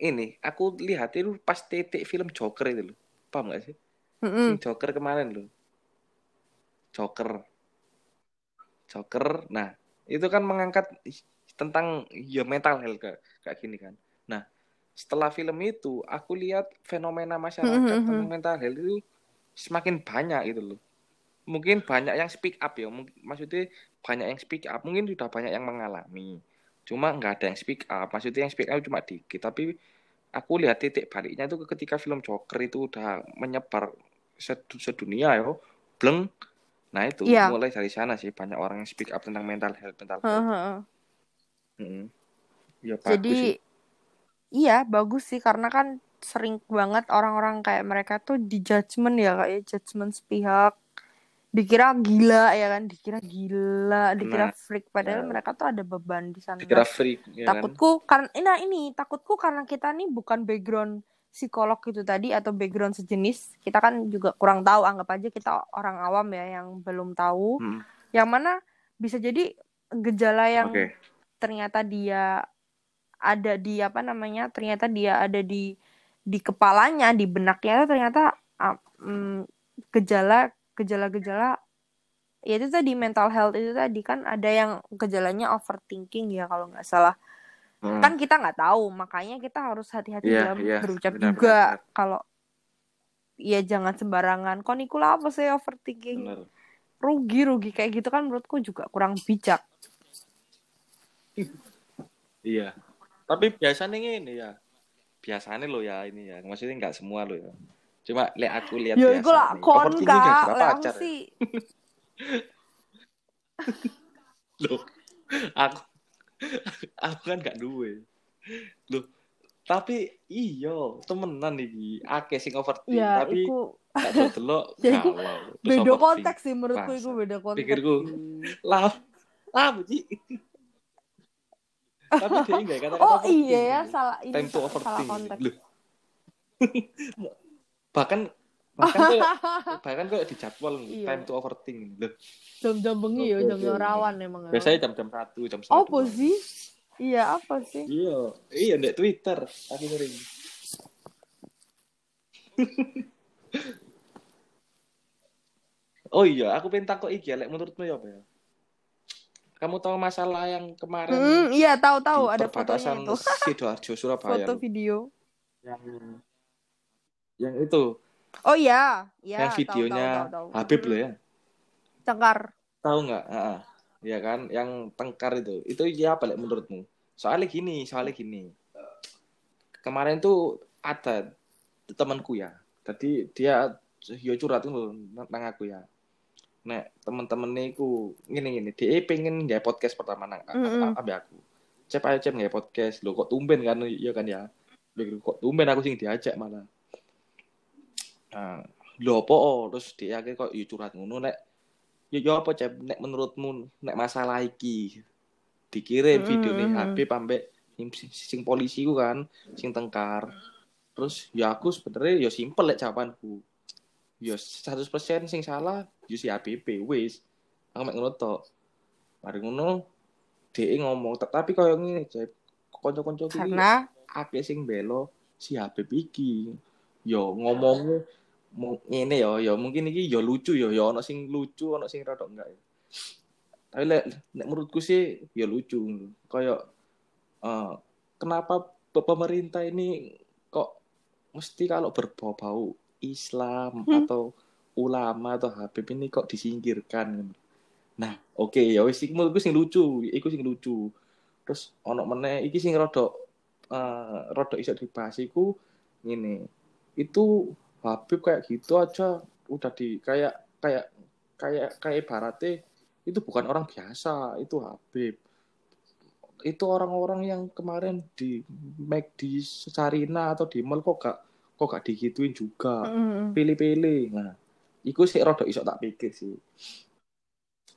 ini aku lihat itu pas titik film Joker itu loh. Paham gak sih? Mm-mm. Sing Joker kemarin loh. Joker. Joker. Nah, itu kan mengangkat tentang ya mental health kayak, kayak gini kan. Nah, setelah film itu aku lihat fenomena masyarakat Mhm, tentang mhm. mental health itu semakin banyak gitu loh. Mungkin banyak yang speak up ya. Maksudnya banyak yang speak up. Mungkin sudah banyak yang mengalami. Cuma nggak ada yang speak up. Maksudnya yang speak up cuma dikit. Tapi aku lihat titik baliknya itu ketika film Joker itu udah menyebar sed- sedunia ya. Bleng. Nah itu Iya. mulai dari sana sih banyak orang yang speak up tentang mental health mental health. Heeh. Mm. Ya bagus Jadi sih. iya bagus sih karena kan sering banget orang-orang kayak mereka tuh di judgement ya kayak judgement sepihak dikira gila ya kan dikira gila dikira Nah, freak padahal ya. mereka tuh ada beban di sana Dikira freak ya kan. takutku karena nah ini takutku karena kita nih bukan background psikolog itu tadi atau background sejenis kita kan juga kurang tahu anggap aja kita orang awam ya yang belum tahu Mm. yang mana bisa jadi gejala yang Oke. ternyata dia ada di apa namanya ternyata dia ada di di kepalanya di benaknya ternyata mm, gejala gejala-gejala ya itu tadi mental health itu tadi kan ada yang gejalanya overthinking ya kalau nggak salah Mm. kan kita nggak tahu makanya kita harus hati-hati Iya, dalam iya, berucap benar, juga benar, benar. kalau ya jangan sembarangan kok Nikula apa sih overthinking Bener. rugi rugi kayak gitu kan menurutku juga kurang bijak Iya. Tapi biasanya ini ya. Biasanya lo ya ini ya. Maksudnya nggak semua lo ya. Cuma lihat aku lihat ya biasa iku lah nih. kon kak aku pacar sih [LAUGHS] Loh, aku aku kan gak duwe. Loh, tapi iyo temenan iki akeh sing overthink ya tapi iku gak delok [LAUGHS] Ya. Terus beda konteks sih menurutku iku beda konteks Pikirku. Lah, lah Ci. [LAUGHS] tapi dia enggak kata-kata oh overthink. iya ya salah ini Time to salah konteks Loh. Bahkan bahkan tuh [LAUGHS] bahkan kok di jadwal Iya. time to overthink. Loh. Jam-jam bengi ya jam-jam rawan emang ya. biasanya jam-jam satu jam setengah apa sih? Iya apa sih? Iya iya di twitter aku sering. Oh iya aku pengen takut iki ya menurutmu ya apa ya? Kamu tahu masalah yang kemarin Hmm, iya tahu tahu ada fotonya itu. [LAUGHS] Sidoarjo Surabaya. Foto video. yang yang itu. Oh iya, iya. yang videonya tahu, tahu, tahu. Habib Mm, loh ya. Cengkar. tahu nggak? Ah, ya kan? Yang tengkar itu. Itu ya apa lek menurutmu? Soalnya gini soalnya gini. Kemarin tuh ada temanku ya. Jadi dia yo curhat tuh nang aku ya. Nek temen-temen ku gini gini dia pengen nggak podcast pertama nang Mm-mm. ambil aku. Cep aja cep nggak podcast. Lo kok tumben kan? Iya kan ya? Loh, kok tumben aku sing diajak malah nah, lo apa? Oh? terus dia akhirnya kok yo curhat ngono nek yo yo apa cep? Nek menurutmu nek masalah iki dikirim Mm-mm, video nih mm-mm. HP pambek sing, sing polisi ku kan sing tengkar. Terus ya aku sebenarnya ya simpel lek jawabanku. Ya 100% sing salah yo si HPP wis. Aku mek ngono tok. Mari ngono DE ngomong tapi koyo ngene cep. Kanca-kanca iki Karena akeh sing belo si Habib iki. Yo ngomongnya ngene yo yo mungkin iki yo lucu yo yo ono sing lucu ono sing rada enggak ya. Tapi lek nek menurutku sih ya lucu. Kayak eh, kenapa pe- pemerintah ini kok mesti kalau berbau-bau Islam Hmm. atau ulama atau Habib ini kok disingkirkan? Nah oke ya wis iku menurutku sing lucu iku sing lucu. Terus ono meneh iki sing rada eh rada iso dibahas iku ngene. Itu Habib kayak gitu aja udah di kayak kayak kayak kayak ibaratnya itu bukan orang biasa itu Habib. Itu orang-orang yang kemarin di make di Sarina atau di mall kok gak kok gak digituin juga. Pilih-pilih. Nah iku sih rada iso tak pikir sih.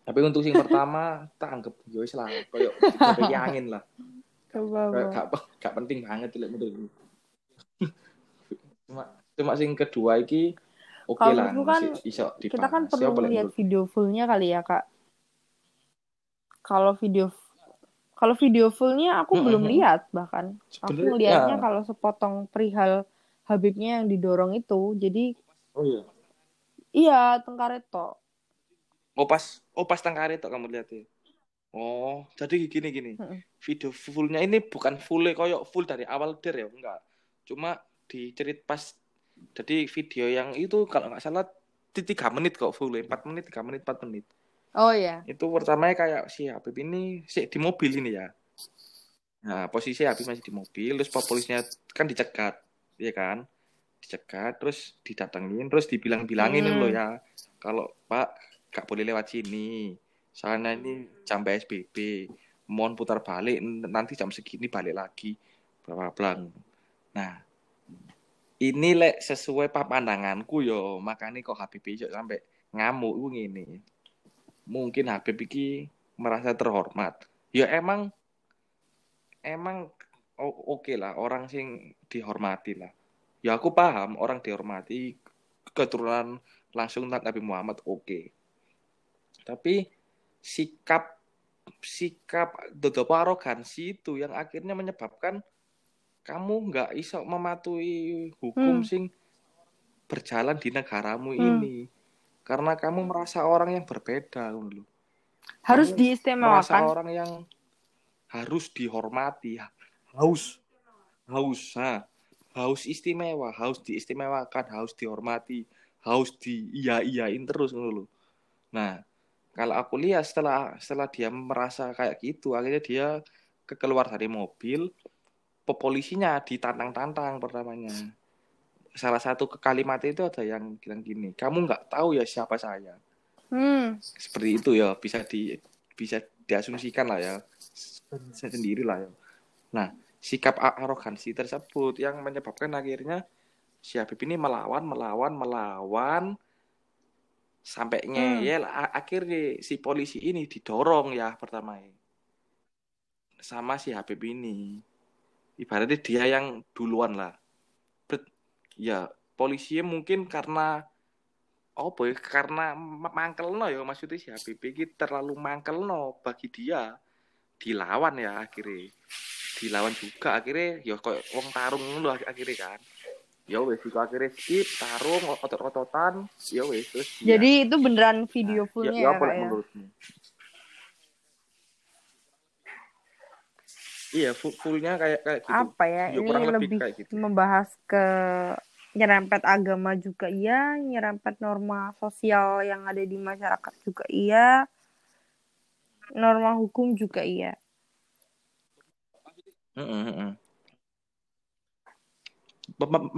Tapi untuk sing pertama [LAUGHS] tak anggap ya wis lah koyo angin lah. Bang. gak gak penting banget lek menurutku. [LAUGHS] Cuma cuma sing kedua iki oke Kalau lah kan, iso Kita kan. Siapa perlu lek lihat video fullnya kali ya kak. Kalau video kalau video fullnya aku Mm-mm. belum lihat bahkan. Aku ngelihatnya ya. kalau sepotong perihal Habibnya yang didorong itu. Jadi oh iya iya tengkar itu. oh pas oh pas tangkare tok kamu lihat ya oh jadi gini gini Mm-mm. video fullnya ini bukan full koyo full dari awal der ya enggak cuma dicerit pas jadi video yang itu kalau nggak salah tiga menit kok full empat menit tiga menit empat menit. Oh iya. itu pertamanya kayak si Habib ini si di mobil ini ya. Nah posisi Habib masih di mobil terus polisinya kan dicegat ya kan? Dicegat terus didatengin terus dibilang-bilangin Hmm. loh ya kalau Pak gak boleh lewat sini. Soalnya ini jam PSBB mohon putar balik nanti jam segini balik lagi. Bla bla bla nah ini lek sesuai pandanganku yo makanya kok Habib iso sampai ngamuk iku ngene. Mungkin Habib iki merasa terhormat. Ya emang emang oke lah orang sing dihormati lah. Ya aku paham orang dihormati keturunan langsung Nabi Muhammad oke. Tapi sikap sikap dodopo arogansi itu yang akhirnya menyebabkan kamu nggak iso mematuhi hukum Hmm. sing berjalan di negaramu Hmm. ini karena kamu merasa orang yang berbeda lho. Harus Kamu merasa diistimewakan. orang yang harus dihormati haus haus ha haus istimewa haus diistimewakan haus dihormati haus di iya iyain terus lho. nah kalau aku lihat setelah setelah dia merasa kayak gitu akhirnya dia ke- keluar dari mobil pe- polisinya ditantang-tantang pertamanya. Salah satu ke kalimat itu ada yang bilang gini kamu nggak tahu ya siapa saya. Hmm. seperti itu ya bisa di bisa diasumsikan lah ya. Se- sendiri lah ya. Nah sikap arogansi tersebut yang menyebabkan akhirnya si Habib ini melawan melawan melawan sampai ngeyel. A- akhirnya si polisi ini didorong ya pertama. Sama si Habib ini ibaratnya dia yang duluan lah. Bet- ya polisinya mungkin karena apa ya karena ma- mangkelno ya maksudnya si Habib ini terlalu mangkelno bagi dia. Dilawan ya akhirnya. Dilawan juga akhirnya ya kok wong tarung lu akhirnya kan. Ya wes itu akhirnya skip tarung otot-ototan ya wes terus Jadi itu beneran video ya, fullnya ya ya, Kak, lah ya? menurutmu iya full fullnya kayak kayak gitu Apa ya? Ya, Ini lebih lebih kayak gitu. membahas ke nyerempet agama juga iya, nyerempet norma sosial yang ada di masyarakat juga iya, norma hukum juga iya.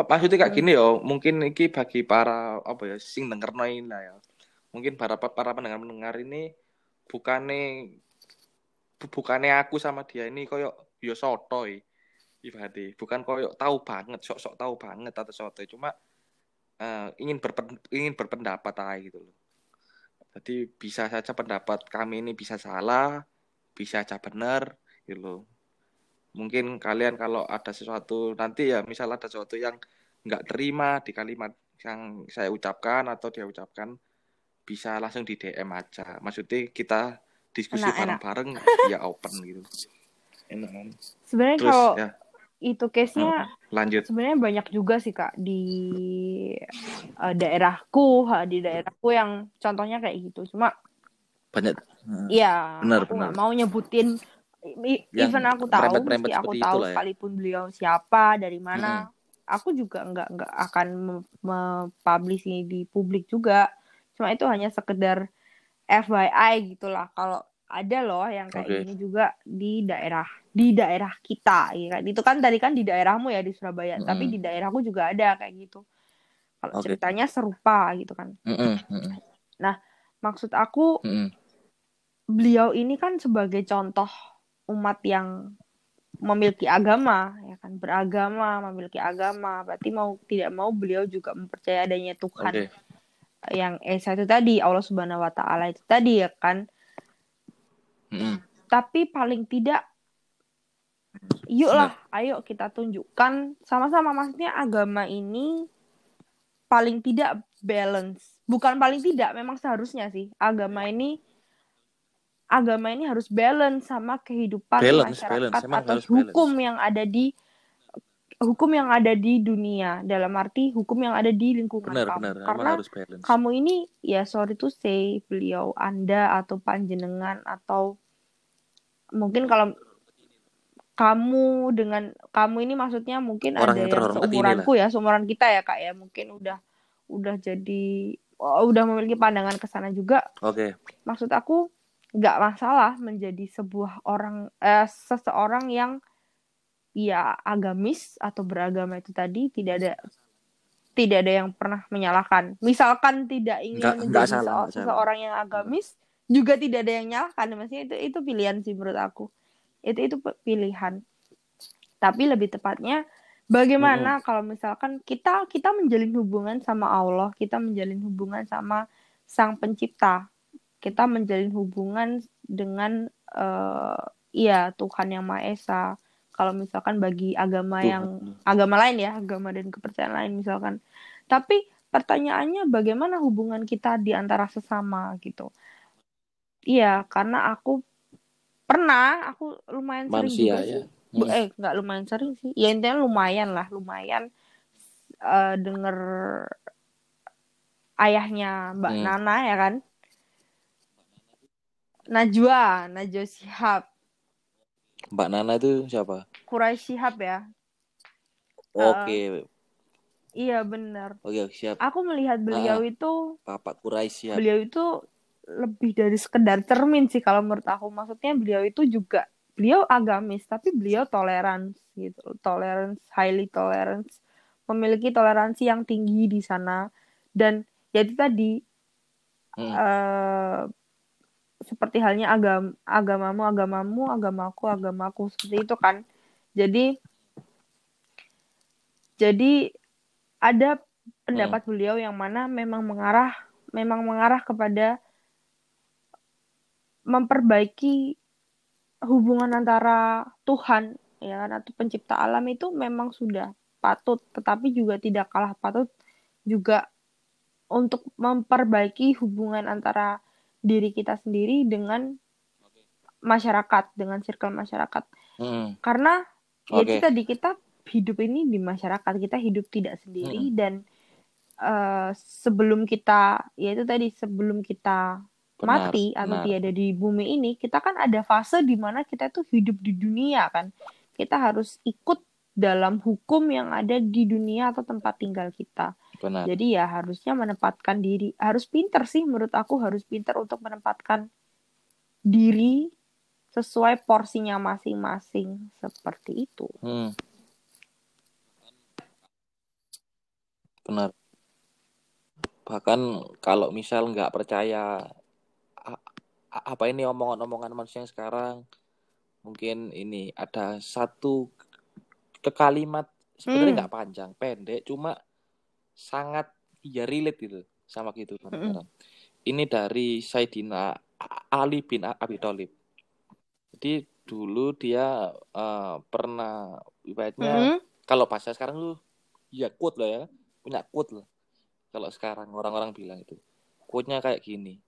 Maksudnya kayak gini yo, mungkin iki bagi para apa ya sing dengerno ini lah ya. Mungkin para para pendengar-pendengar ini bukane bu- bukane aku sama dia ini koyo yo sotoy. Ibaratnya bukan koyo tahu banget, sok-sok tahu banget atau sotoy, cuma eh, ingin berpen- ingin berpendapat aja gitu loh. Jadi bisa saja pendapat kami ini bisa salah, bisa aja benar gitu loh. Mungkin kalian kalau ada sesuatu nanti ya misal ada sesuatu yang nggak terima di kalimat yang saya ucapkan atau dia ucapkan bisa langsung di DM aja. Maksudnya kita diskusi bareng-bareng ya open gitu [LAUGHS] enak kan Sebenarnya kalau ya itu case-nya lanjut sebenarnya banyak juga sih Kak di eh, daerahku, di daerahku yang contohnya kayak gitu. Cuma banyak Iya, Benar, aku nggak benar. mau nyebutin. Yang Even aku tahu, mesti aku tahu ya. sekalipun beliau siapa, dari mana, aku juga nggak nggak akan me- mempublish ini di publik juga. Cuma itu hanya sekedar FYI gitulah. Kalau ada loh yang kayak Oke. gini juga di daerah di daerah kita, ya kan? Itu kan tadi kan di daerahmu ya di Surabaya, tapi Mm-mm. di daerahku juga ada kayak gitu. Kalau Oke. ceritanya serupa gitu kan. Mm-mm, mm-mm, Maksud aku mm-mm. beliau ini kan sebagai contoh umat yang memiliki agama ya kan beragama memiliki agama berarti mau tidak mau beliau juga mempercayai adanya Tuhan oke yang esa itu tadi Allah Subhanahu Wa Taala itu tadi ya kan Tapi paling tidak yuklah ayo kita tunjukkan sama-sama. Maksudnya agama ini paling tidak balance. Bukan paling tidak memang seharusnya sih. Agama ini agama ini harus balance sama kehidupan Balance, masyarakat balance. Emang atau hukum yang ada di hukum yang ada di dunia dalam arti hukum yang ada di lingkungan benar kamu. benar. Emang karena harus balance. kamu ini ya sorry to say beliau anda atau panjenengan atau mungkin kalau kamu dengan kamu ini maksudnya mungkin Orang ada yang seumuranku ya seumuran kita ya kak ya. Mungkin udah udah jadi oh, udah memiliki pandangan ke sana juga. Oke. Maksud aku nggak masalah menjadi sebuah orang eh, seseorang yang ya agamis atau beragama itu tadi tidak ada tidak ada yang pernah menyalahkan. Misalkan tidak ingin Nggak- nggak menjadi salah, seo- nggak salah. seseorang yang agamis juga tidak ada yang nyalahkan maksudnya itu itu pilihan sih menurut aku. Itu itu pilihan. Tapi lebih tepatnya bagaimana kalau misalkan kita kita menjalin hubungan sama Allah kita menjalin hubungan sama sang pencipta. Kita menjalin hubungan dengan eh iya Tuhan yang Maha Esa kalau misalkan bagi agama Tuhan. yang agama lain ya agama dan kepercayaan lain misalkan. Tapi pertanyaannya bagaimana hubungan kita di antara sesama gitu? Iya karena aku pernah aku lumayan sering manusia juga ya. sih. Bu- eh nggak lumayan sering sih. Ya intinya lumayan lah lumayan eh denger ayahnya Mbak Hmm. Nana ya kan? Najwa Najwa Shihab Mbak Nana itu siapa? Quraisy Shihab ya. Oke. Iya benar. Oke siap. Aku melihat beliau itu Bapak Quraisy siap beliau itu lebih dari sekedar cermin sih kalau menurut aku. Maksudnya beliau itu juga beliau agamis tapi beliau tolerans gitu. Tolerance highly tolerance memiliki toleransi yang tinggi di sana. Dan ya itu tadi Hmm. eh, seperti halnya agam agamamu agamamu agamaku agamaku seperti itu kan. Jadi jadi ada pendapat beliau yang mana memang mengarah memang mengarah kepada memperbaiki hubungan antara Tuhan ya kan atau pencipta alam itu memang sudah patut tetapi juga tidak kalah patut juga untuk memperbaiki hubungan antara diri kita sendiri dengan masyarakat dengan circle masyarakat Hmm. karena ya Oke. itu tadi kita hidup ini di masyarakat kita hidup tidak sendiri Mm-mm. dan eh, sebelum kita ya itu tadi sebelum kita Benar, mati atau benar. tiada di bumi ini kita kan ada fase di mana kita tuh hidup di dunia kan kita harus ikut dalam hukum yang ada di dunia atau tempat tinggal kita Benar. jadi ya harusnya menempatkan diri harus pinter sih menurut aku harus pinter untuk menempatkan diri sesuai porsinya masing-masing seperti itu Hmm. Benar. Bahkan kalau misal nggak percaya apa ini omongan-omongan manusia yang sekarang, mungkin ini ada satu ke kalimat sebenarnya Hmm. nggak panjang, pendek, cuma sangat ya relate gitu sama gitu sekarang. Ini dari Saidina Ali bin Abi Thalib. Jadi dulu dia eh, pernah ibaratnya Mm-mm. kalau bahasa sekarang lu ya quote lah ya punya quote lah kalau sekarang orang-orang bilang itu quote-nya kayak gini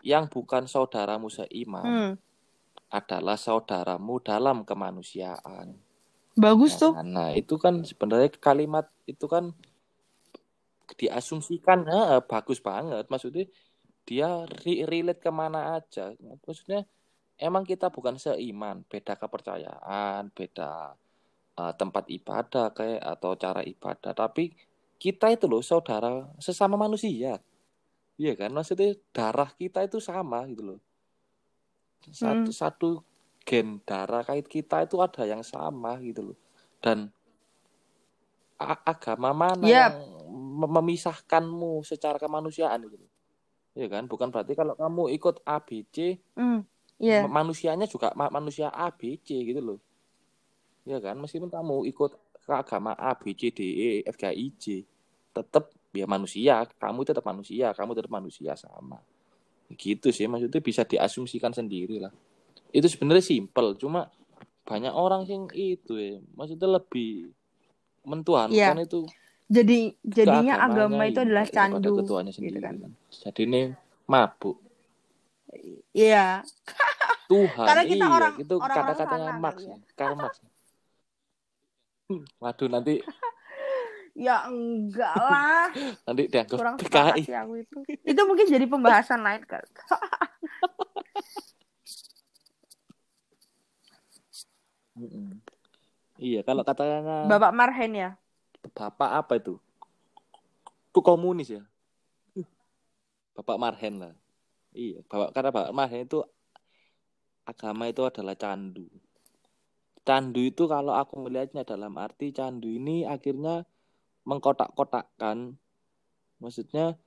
yang bukan saudaramu seiman Hmm. adalah saudaramu dalam kemanusiaan bagus Ya tuh nah itu kan sebenarnya kalimat itu kan diasumsikan eh, bagus banget. Maksudnya dia re- relate ke mana aja. Maksudnya emang kita bukan seiman. Beda kepercayaan beda uh, tempat ibadah kayak atau cara ibadah. Tapi kita itu loh saudara sesama manusia. Iya kan? Maksudnya darah kita itu sama gitu loh. Satu Hmm. satu gen darah kait kita itu ada yang sama gitu loh. Dan agama mana Yap. yang mem- memisahkanmu secara kemanusiaan gitu. Iya kan? Bukan berarti kalau kamu ikut ABC. Iya. ma- manusianya juga ma- manusia A B C gitu loh. Ya kan? Meskipun kamu ikut ke agama A B C D E F G I J tetap ya manusia. Kamu tetap manusia kamu tetap manusia sama. Gitu sih maksudnya bisa diasumsikan sendiri lah. Itu sebenarnya simpel cuma banyak orang sing itu ya. Maksudnya lebih mentuhankan Iya. itu Jadi jadinya agama itu adalah candu ketuanya gitu sendiri kan. kan. jadi ini mabuk Iya. Tuhan Karena kita iya orang- itu orang-orang kata-katanya Marx kali ya. Karl Marx Hmm, waduh nanti [LAUGHS] Ya enggak lah. nanti dianggap Kurang PKI sih aku itu. Itu mungkin jadi pembahasan lain kan. [LAUGHS] Iya kalau katanya Bapak Marhen ya. Bapak apa itu? Itu komunis ya? Bapak Marhen lah. Iya bapak karena bapak Marhen itu agama itu adalah candu. Candu itu kalau aku melihatnya dalam arti candu ini akhirnya mengkotak-kotakkan. Maksudnya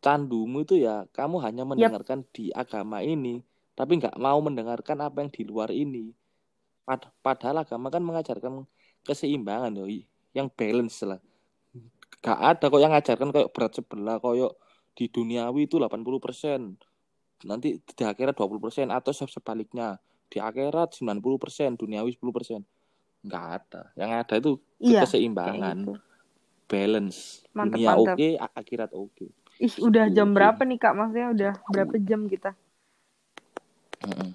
candumu itu ya kamu hanya mendengarkan di agama ini tapi nggak mau mendengarkan apa yang di luar ini. Pad- padahal agama kan mengajarkan keseimbangan yoi yang balance lah gak ada kok yang ngajarkan kayak berat sebelah kayak di duniawi itu 80% nanti di akhirat 20% atau sebaliknya di akhirat 90% duniawi 10% nggak ada yang ada itu Iya. Keseimbangan gitu. balance Mantap, dunia oke a- akhirat oke Ih, udah Gitu, jam oke. berapa nih Kak? Maksudnya udah berapa jam kita? Mm-mm.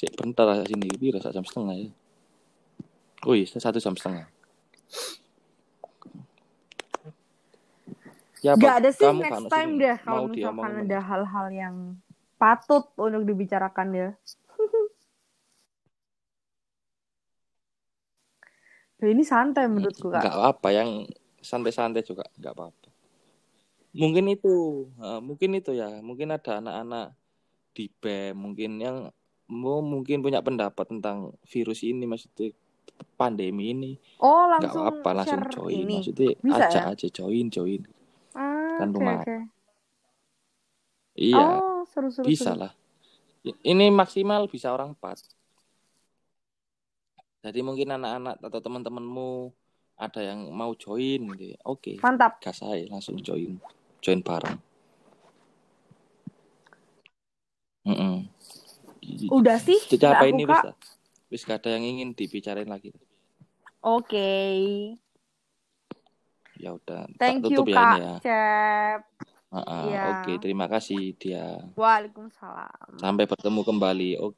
Sik bentar sini piro sak jam setengah ya. Oh iya, satu jam setengah. Ya, Gak ada sih kamu next time deh kalau misalkan ada hal-hal yang patut untuk dibicarakan ya. Ya, [LAUGHS] ini santai menurutku Kak. apa-apa yang santai-santai juga nggak apa-apa. Mungkin itu, eh, mungkin itu ya, mungkin ada anak-anak di BEM mungkin yang mau mungkin punya pendapat tentang virus ini maksudnya pandemi ini Oh, langsung apa-apa langsung share join ini. maksudnya Bisa ajak ya? aja join join Ah, kan rumah oke. iya Oh, seru-seru. bisa lah I- ini maksimal bisa orang empat jadi mungkin anak-anak atau teman-temanmu ada yang mau join gitu ya. oke Mantap. gas aja langsung join join bareng Mm-mm. Udah sih apa ini lah. wis ada yang ingin dibicarain lagi Oke. ya udah tak Thank you tutup ya Kak ya Cep. Ah, ah, Iya. oke terima kasih dia Waalaikumsalam. sampai bertemu kembali oke